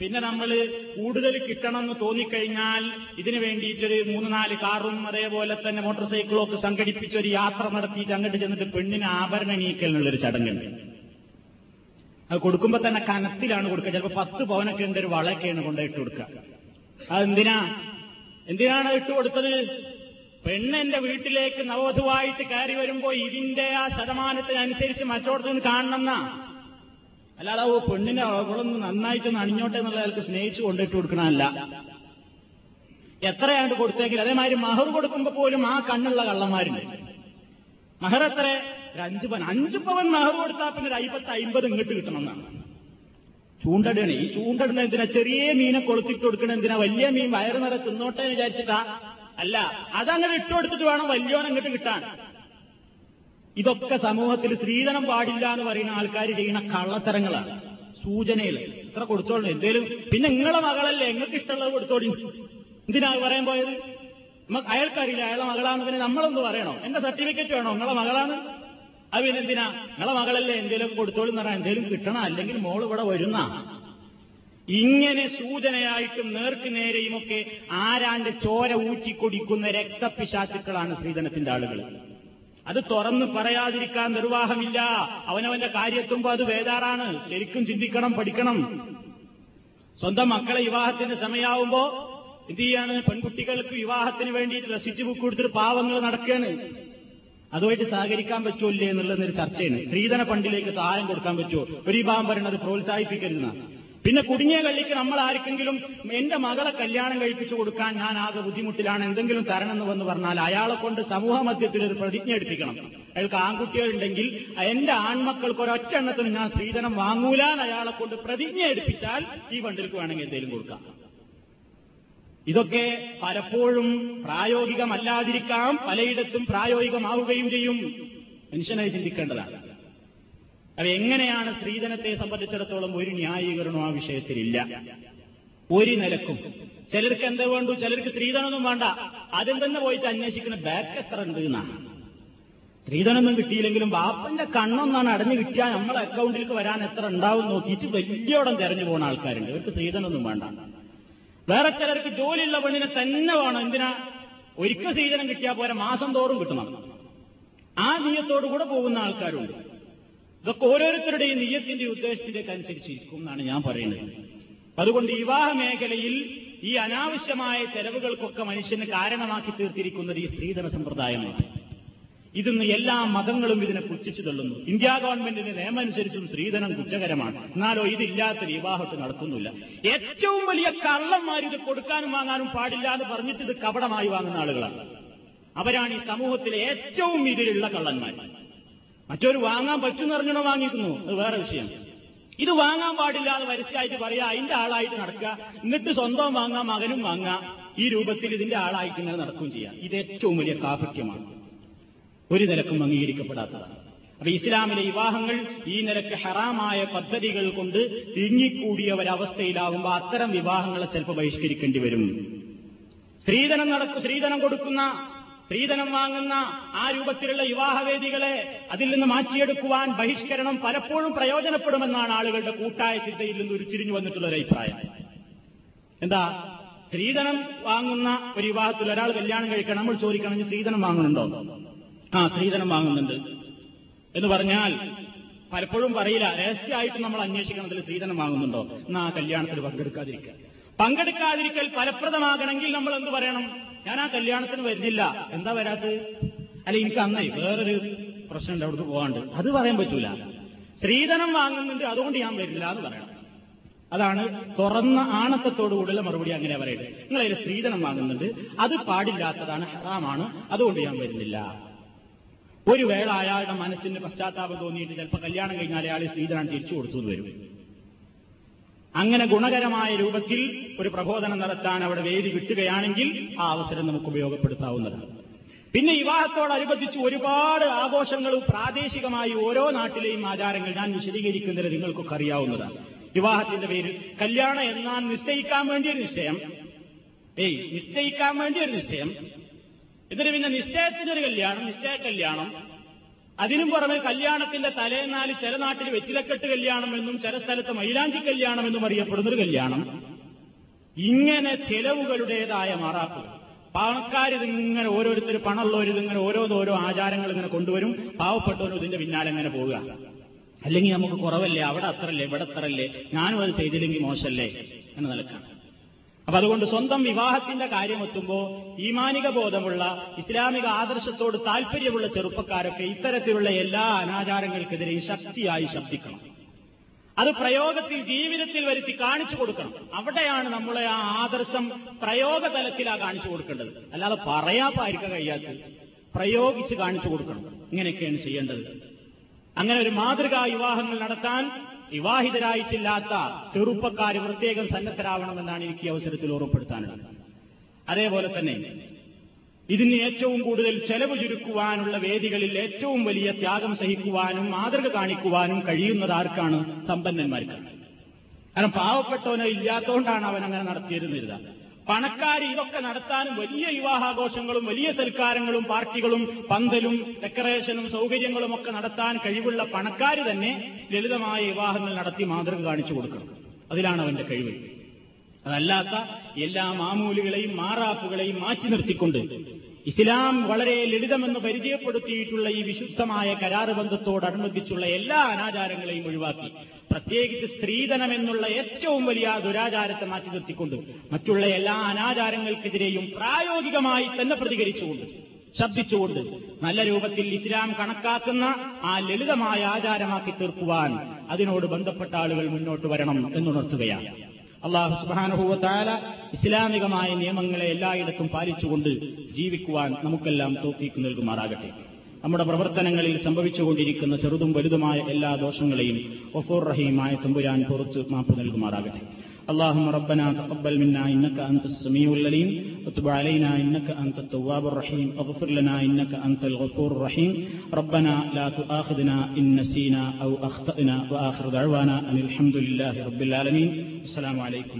പിന്നെ നമ്മൾ കൂടുതൽ കിട്ടണമെന്ന് തോന്നിക്കഴിഞ്ഞാൽ ഇതിനു വേണ്ടിയിട്ടൊരു മൂന്ന് നാല് കാറും അതേപോലെ തന്നെ മോട്ടോർ സൈക്കിളും ഒക്കെ സംഘടിപ്പിച്ച് ഒരു യാത്ര നടത്തിയിട്ട് അങ്ങോട്ട് ചെന്നിട്ട് പെണ്ണിന് ആഭരണ നീക്കൽ എന്നുള്ളൊരു ചടങ്ങുണ്ട്. അത് കൊടുക്കുമ്പോ തന്നെ കനത്തിലാണ് കൊടുക്കുക. ചിലപ്പോൾ പത്ത് പവനൊക്കെ ഉണ്ട് ഒരു വളയൊക്കെയാണ് ഇട്ട് കൊടുക്കുക. അതെന്തിനാ എന്തിനാണ് ഇട്ട് കൊടുത്തത്? പെണ്ണ് എന്റെ വീട്ടിലേക്ക് നവവധുവായിട്ട് കയറി വരുമ്പോൾ ഇതിന്റെ ആ ശതമാനത്തിനനുസരിച്ച് മറ്റോടത്തുനിന്ന് കാണണം എന്നാ. അല്ലാതെ ഓ പെണ്ണിനെ അവളൊന്ന് നന്നായിട്ട് അണിഞ്ഞോട്ടെ എന്നുള്ള അയാൾക്ക് സ്നേഹിച്ചു കൊണ്ടിട്ട് കൊടുക്കണമല്ല എത്രയാണ്ട് കൊടുത്തെങ്കിൽ അതേമാതിരി മഹർ കൊടുക്കുമ്പോൾ പോലും ആ കണ്ണുള്ള കള്ളന്മാരുണ്ട്. മഹർ എത്ര? അഞ്ച് പവൻ. അഞ്ച് പവൻ മഹർ കൊടുത്താൽ പിന്നെ ഒരു അയ്പത്തി അമ്പത് ഇങ്ങോട്ട് കിട്ടണം എന്നാണ് ചൂണ്ടടണേ ഈ ചൂണ്ടടുന്ന എന്തിനാ? ചെറിയ മീനെ കൊളുത്തിട്ട് കൊടുക്കണ എന്തിനാ? വലിയ മീൻ വയറ് നിറ തിന്നോട്ടെ എന്ന് വിചാരിച്ചിട്ടാ. അല്ല അതങ്ങനെ ഇട്ട് കൊടുത്തിട്ട് വേണം വലിയോനെ അങ്ങോട്ട് കിട്ടാൻ. ഇതൊക്കെ സമൂഹത്തിൽ സ്ത്രീധനം പാടില്ല എന്ന് പറയുന്ന ആൾക്കാർ ചെയ്യുന്ന കള്ളത്തരങ്ങളാണ്. സൂചനയിൽ. ഇത്ര കൊടുത്തോളൂ. എന്തേലും പിന്നെ നിങ്ങളെ മകളല്ലേ? നിങ്ങൾക്ക് ഇഷ്ടമുള്ളത് കൊടുത്തോളി. എന്തിനാ പറയാൻ പോയത്? അയാൾക്കറിയില്ല. അയാളെ മകളാണ് പിന്നെ നമ്മളൊന്ന് പറയണോ? എന്റെ സർട്ടിഫിക്കറ്റ് വേണോ? നിങ്ങളെ മകളാണ്. അത് പിന്നെ എന്തിനാ? നിങ്ങളെ മകളല്ലേ? എന്തേലും കൊടുത്തോളൂ എന്ന് പറഞ്ഞാൽ എന്തേലും കിട്ടണം? അല്ലെങ്കിൽ മോൾ ഇവിടെ വരുന്ന? ഇങ്ങനെ സൂചനയായിട്ടും നേർക്ക് നേരെയുമൊക്കെ ആരാന്റെ ചോര ഊറ്റിക്കൊടിക്കുന്ന രക്തപിശാചുക്കളാണ് സ്ത്രീധനത്തിന്റെ ആളുകൾ അത് തുറന്ന് പറയാതിരിക്കാൻ നിർവാഹമില്ല. അവനവന്റെ കാര്യത്തുമ്പോ അത് വേദാറാണ്. ശരിക്കും ചിന്തിക്കണം പഠിക്കണം. സ്വന്തം മക്കളെ വിവാഹത്തിന്റെ സമയമാവുമ്പോ എന്ത് ചെയ്യാണ്? പെൺകുട്ടികൾക്ക് വിവാഹത്തിന് വേണ്ടിയിട്ട് റെസിറ്റ് ബുക്ക് കൊടുത്തിട്ട് പാവങ്ങൾ നടക്കുകയാണ്. അതുമായിട്ട് സഹകരിക്കാൻ പറ്റൂല്ലേ എന്നുള്ളതൊരു ചർച്ചയാണ്. സ്ത്രീധന ഫണ്ടിലേക്ക് സഹായം കൊടുക്കാൻ പറ്റുമോ? ഒരു വിഭാഗം പറയുന്നത് പ്രോത്സാഹിപ്പിക്കരുതെന്നാണ് പിന്നെ കുടുങ്ങിയ കള്ളിക്ക് നമ്മൾ ആർക്കെങ്കിലും എന്റെ മകളെ കല്യാണം കഴിപ്പിച്ചു കൊടുക്കാൻ ഞാൻ ആകെ ബുദ്ധിമുട്ടിലാണ് എന്തെങ്കിലും തരണമെന്ന് വന്ന് പറഞ്ഞാൽ അയാളെ കൊണ്ട് സമൂഹ മധ്യത്തിൽ ഒരു പ്രതിജ്ഞ എടുപ്പിക്കണം. അയാൾക്ക് ആൺകുട്ടികളുണ്ടെങ്കിൽ എന്റെ ആൺമക്കൾക്ക് ഒരൊറ്റ എണ്ണത്തിന് ഞാൻ സ്ത്രീധനം വാങ്ങൂലാൻ അയാളെ കൊണ്ട് പ്രതിജ്ഞ എടുപ്പിച്ചാൽ ഈ വണ്ടിൽക്ക് വേണമെങ്കിൽ എന്തെങ്കിലും കൊടുക്കാം. ഇതൊക്കെ പലപ്പോഴും പ്രായോഗികമല്ലാതിരിക്കാം പലയിടത്തും പ്രായോഗികമാവുകയും ചെയ്യും. മനുഷ്യനായി ചിന്തിക്കേണ്ടതാണ്. അത് എങ്ങനെയാണ് സ്ത്രീധനത്തെ സംബന്ധിച്ചിടത്തോളം ഒരു ന്യായീകരണവും ആ വിഷയത്തിലില്ല. ഒരു നിലക്കും. ചിലർക്ക് എന്താ വേണ്ടു? ചിലർക്ക് സ്ത്രീധനമൊന്നും വേണ്ട. ആദ്യം തന്നെ പോയിട്ട് അന്വേഷിക്കുന്ന ബാക്ക് എത്ര ഉണ്ട് എന്നാണ്. സ്ത്രീധനമൊന്നും കിട്ടിയില്ലെങ്കിലും ബാപ്പന്റെ കണ്ണൊന്നാണ് അടഞ്ഞു കിട്ടിയാൽ നമ്മളെ അക്കൗണ്ടിലേക്ക് വരാൻ എത്ര ഉണ്ടാവും നോക്കിയിട്ട് വലിയോടം തെരഞ്ഞു പോകുന്ന ആൾക്കാരുണ്ട്. ഇവർക്ക് സ്ത്രീധനമൊന്നും വേണ്ട. വേറെ ചിലർക്ക് ജോലിയുള്ള പെണ്ണിനെ തന്നെ വേണം. എന്തിനാ? ഒരിക്കൽ സ്ത്രീധനം കിട്ടിയാൽ പോരെ? മാസം തോറും കിട്ടണം. ആ നീയത്തോടുകൂടെ പോകുന്ന ആൾക്കാരുണ്ട്. ഇതൊക്കെ ഓരോരുത്തരുടെയും നീയത്തിന്റെ ഉദ്ദേശത്തിലേക്ക് അനുസരിച്ചിരിക്കും എന്നാണ് ഞാൻ പറയുന്നത്. അതുകൊണ്ട് വിവാഹ മേഖലയിൽ ഈ അനാവശ്യമായ ചെലവുകൾക്കൊക്കെ മനുഷ്യന് കാരണമാക്കി തീർത്തിരിക്കുന്നത് ഈ സ്ത്രീധന സമ്പ്രദായമാണ് ഇതിന്ന് എല്ലാ മതങ്ങളും ഇതിനെ പുച്ഛിച്ചു തള്ളുന്നു. ഇന്ത്യ ഗവൺമെന്റിന്റെ നിയമം അനുസരിച്ചും സ്ത്രീധനം കുറ്റകരമാണ്. എന്നാലോ ഇതില്ലാത്ത വിവാഹത്തെ നടക്കുന്നില്ല. ഏറ്റവും വലിയ കള്ളന്മാർ ഇത് കൊടുക്കാനും വാങ്ങാനും പാടില്ല എന്ന് പറഞ്ഞിട്ട് ഇത് കപടമായി വാങ്ങുന്ന ആളുകളാണ്. അവരാണ് ഈ സമൂഹത്തിലെ ഏറ്റവും ഇതിലുള്ള കള്ളന്മാർ മറ്റൊരു വാങ്ങാൻ പറ്റുമെന്ന് അറിഞ്ഞോ വാങ്ങിക്കുന്നു. അത് വേറെ വിഷയം. ഇത് വാങ്ങാൻ പാടില്ല എന്ന് വരച്ചായിട്ട് പറയാ അതിന്റെ ആളായിട്ട് നടക്കുക. എന്നിട്ട് സ്വന്തം വാങ്ങാം മകനും വാങ്ങാം. ഈ രൂപത്തിൽ ഇതിന്റെ ആളായിട്ട് ഇങ്ങനെ നടക്കുകയും ചെയ്യാം. ഇത് ഏറ്റവും വലിയ കാപട്യമാണ്. ഒരു നിരക്കും അംഗീകരിക്കപ്പെടാത്തതാണ്. അപ്പൊ ഇസ്ലാമിലെ വിവാഹങ്ങൾ ഈ നിരക്ക് ഹറാമായ പദ്ധതികൾ കൊണ്ട് തിങ്ങിക്കൂടിയ ഒരവസ്ഥയിലാകുമ്പോൾ അത്തരം വിവാഹങ്ങളെ ചിലപ്പോൾ ബഹിഷ്കരിക്കേണ്ടി വരും. സ്ത്രീധനം നടക്കും സ്ത്രീധനം കൊടുക്കുന്ന സ്ത്രീധനം വാങ്ങുന്ന ആ രൂപത്തിലുള്ള വിവാഹവേദികളെ അതിൽ നിന്ന് മാറ്റിയെടുക്കുവാൻ ബഹിഷ്കരണം പലപ്പോഴും പ്രയോജനപ്പെടുമെന്നാണ് ആളുകളുടെ കൂട്ടായ ചിന്തയിൽ നിന്ന് ഉരുത്തിരിഞ്ഞു വന്നിട്ടുള്ള ഒരു അഭിപ്രായം. എന്താ? സ്ത്രീധനം വാങ്ങുന്ന ഒരു വിവാഹത്തിൽ ഒരാൾ കല്യാണം കഴിക്കണം നമ്മൾ ചോദിക്കണം സ്ത്രീധനം വാങ്ങുന്നുണ്ടോ? ആ സ്ത്രീധനം വാങ്ങുന്നുണ്ട്. എന്ന് പറഞ്ഞാൽ പലപ്പോഴും പറയില്ല രഹസ്യമായിട്ട് നമ്മൾ അന്വേഷിക്കണത്തിൽ സ്ത്രീധനം വാങ്ങുന്നുണ്ടോ? എന്നാ ആ കല്യാണത്തിൽ പങ്കെടുക്കാതിരിക്കുക. പങ്കെടുക്കാതിരിക്കൽ ഫലപ്രദമാകണമെങ്കിൽ നമ്മൾ എന്ത് പറയണം? ഞാൻ ആ കല്യാണത്തിന് വരുന്നില്ല. എന്താ വരാത്തത്? അല്ല എനിക്ക് അന്നേ വേറൊരു പ്രശ്നമുണ്ട് അവിടുത്തെ പോകാണ്ട്. അത് പറയാൻ പറ്റൂല. സ്ത്രീധനം വാങ്ങുന്നുണ്ട് അതുകൊണ്ട് ഞാൻ വരില്ല എന്ന് പറയണം. അതാണ് തുറന്ന ആണത്തത്തോടുകൂടിയുള്ള മറുപടി അങ്ങനെ പറയുന്നത് നിങ്ങൾ അതിൽ സ്ത്രീധനം വാങ്ങുന്നുണ്ട് അത് പാടില്ലാത്തതാണ് ഹറാമാണ് അതുകൊണ്ട് ഞാൻ വരുന്നില്ല. ഒരു വേള അയാളുടെ മനസ്സിന് പശ്ചാത്താപം തോന്നിയിട്ട് ചിലപ്പോൾ കല്യാണം കഴിഞ്ഞാൽ അയാൾ സ്ത്രീധനം തിരിച്ചു കൊടുത്തു വരും. അങ്ങനെ ഗുണകരമായ രൂപത്തിൽ ഒരു പ്രബോധനം നടത്താൻ അവിടെ വേദി കിട്ടുകയാണെങ്കിൽ ആ അവസരം നമുക്ക് ഉപയോഗപ്പെടുത്താവുന്നതാണ്. പിന്നെ വിവാഹത്തോടനുബന്ധിച്ച് ഒരുപാട് ആഘോഷങ്ങളും പ്രാദേശികമായി ഓരോ നാട്ടിലെയും ആചാരങ്ങൾ ഞാൻ വിശദീകരിക്കുന്നത് നിങ്ങൾക്കൊക്കെ അറിയാവുന്നതാണ്. വിവാഹത്തിന്റെ പേരിൽ കല്യാണം എന്നാൽ നിശ്ചയിക്കാൻ വേണ്ടി ഒരു നിശ്ചയം. ഏയ് നിശ്ചയിക്കാൻ വേണ്ടി ഒരു നിശ്ചയം. എന്നിട്ട് പിന്നെ നിശ്ചയത്തിനൊരു കല്യാണം നിശ്ചയ കല്യാണം അതിനും പുറമെ കല്യാണത്തിന്റെ തലേന്നാൽ ചില നാട്ടിൽ വെറ്റിലക്കെട്ട് കല്യാണം എന്നും ചില സ്ഥലത്ത് മൈലാഞ്ചി കല്യാണം എന്നും അറിയപ്പെടുന്നൊരു കല്യാണം. ഇങ്ങനെ ചെലവുകളുടേതായ മാറാപ്പ് പണക്കാരിതിങ്ങനെ ഓരോരുത്തർ പണമുള്ളവരിതിങ്ങനെ ഓരോന്നോരോ ആചാരങ്ങൾ ഇങ്ങനെ കൊണ്ടുവരും. പാവപ്പെട്ടവരും ഇതിന്റെ പിന്നാലെ ഇങ്ങനെ പോവുക? അല്ലെങ്കിൽ നമുക്ക് കുറവല്ലേ? അവിടെ അത്രല്ലേ? ഇവിടെ അത്രല്ലേ? ഞാനും അത് ചെയ്തില്ലെങ്കിൽ മോശമല്ലേ എന്ന നിലക്കാണ്. അപ്പൊ അതുകൊണ്ട് സ്വന്തം വിവാഹത്തിന്റെ കാര്യമെത്തുമ്പോൾ ഈമാനിക ബോധമുള്ള ഇസ്ലാമിക ആദർശത്തോട് താല്പര്യമുള്ള ചെറുപ്പക്കാരൊക്കെ ഇത്തരത്തിലുള്ള എല്ലാ അനാചാരങ്ങൾക്കെതിരെയും ശക്തിയായി ശബ്ദിക്കണം. അത് പ്രയോഗത്തിൽ ജീവിതത്തിൽ വരുത്തി കാണിച്ചു കൊടുക്കണം. അവിടെയാണ് നമ്മളെ ആ ആദർശം പ്രയോഗതലത്തിലാ കാണിച്ചു കൊടുക്കേണ്ടത്. അല്ലാതെ പറയാപ്പായിരിക്കാൻ കഴിയാത്ത പ്രയോഗിച്ച് കാണിച്ചു കൊടുക്കണം. ഇങ്ങനെയൊക്കെയാണ് ചെയ്യേണ്ടത്. അങ്ങനെ ഒരു മാതൃകാ വിവാഹങ്ങൾ നടത്താൻ വിവാഹിതരായിട്ടില്ലാത്ത ചെറുപ്പക്കാർ പ്രത്യേകം സന്നദ്ധരാവണമെന്നാണ് എനിക്ക് അവസരത്തിൽ ഓർമ്മപ്പെടുത്താനുള്ളത്. അതേപോലെ തന്നെ ഇതിന് ഏറ്റവും കൂടുതൽ ചെലവ് ചുരുക്കുവാനുള്ള വേദികളിൽ ഏറ്റവും വലിയ ത്യാഗം സഹിക്കുവാനും മാതൃക കാണിക്കുവാനും കഴിയുന്നത് ആർക്കാണ്? സമ്പന്നന്മാർക്ക്. കാരണം പാവപ്പെട്ടവനോ ഇല്ലാത്തതുകൊണ്ടാണ് അവൻ അങ്ങനെ നടത്തിയിരുന്നില്ല പണക്കാർ ഇതൊക്കെ നടത്താനും വലിയ വിവാഹാഘോഷങ്ങളും വലിയ സൽക്കാരങ്ങളും പാർട്ടികളും പന്തലും ഡെക്കറേഷനും സൗകര്യങ്ങളും ഒക്കെ നടത്താൻ കഴിവുള്ള പണക്കാർ തന്നെ ലളിതമായ വിവാഹങ്ങൾ നടത്തി മാതൃക കാണിച്ചു കൊടുക്കണം. അതിലാണ് അവന്റെ കഴിവ്. അതല്ലാത്ത എല്ലാ മാമൂലുകളെയും മാറാപ്പുകളെയും മാറ്റി നിർത്തിക്കൊണ്ട് ഇസ്ലാം വളരെ ലളിതമെന്ന് പരിചയപ്പെടുത്തിയിട്ടുള്ള ഈ വിശുദ്ധമായ കരാറ് ബന്ധത്തോടനുബന്ധിച്ചുള്ള എല്ലാ അനാചാരങ്ങളെയും ഒഴിവാക്കി. പ്രത്യേകിച്ച് സ്ത്രീധനം എന്നുള്ള ഏറ്റവും വലിയ ദുരാചാരത്തെ മാറ്റി നിർത്തിക്കൊണ്ട് മറ്റുള്ള എല്ലാ അനാചാരങ്ങൾക്കെതിരെയും പ്രായോഗികമായി തന്നെ പ്രതികരിച്ചുകൊണ്ട് ശബ്ദിച്ചുകൊണ്ട് നല്ല രൂപത്തിൽ ഇസ്ലാം കണക്കാക്കുന്ന ആ ലളിതമായ ആചാരമാക്കി തീർക്കുവാൻ അതിനോട് ബന്ധപ്പെട്ട ആളുകൾ മുന്നോട്ട് വരണം എന്നുണർത്തുകയാണ്. അള്ളാഹു സുബാനുഭൂവത്താല ഇസ്ലാമികമായ നിയമങ്ങളെ എല്ലായിടത്തും പാലിച്ചുകൊണ്ട് ജീവിക്കുവാൻ നമുക്കെല്ലാം തോഫീക്ക് നൽകുമാറാകട്ടെ. നമ്മുടെ പ്രവർത്തനങ്ങളിൽ സംഭവിച്ചുകൊണ്ടിരിക്കുന്ന ചെറുതും വലുതുമായ എല്ലാ ദോഷങ്ങളെയും ഒഫോർ റഹീമായ തമ്പുരാൻ പുറത്ത് മാപ്പ് നൽകുമാറാകട്ടെ اللهم ربنا تقبل منا إنك أنت السميع العليم وتب علينا إنك أنت التواب الرحيم اغفر لنا إنك أنت الغفور الرحيم ربنا لا تؤاخذنا إن نسينا أو أخطأنا وآخر دعوانا أن الحمد لله رب العالمين السلام عليكم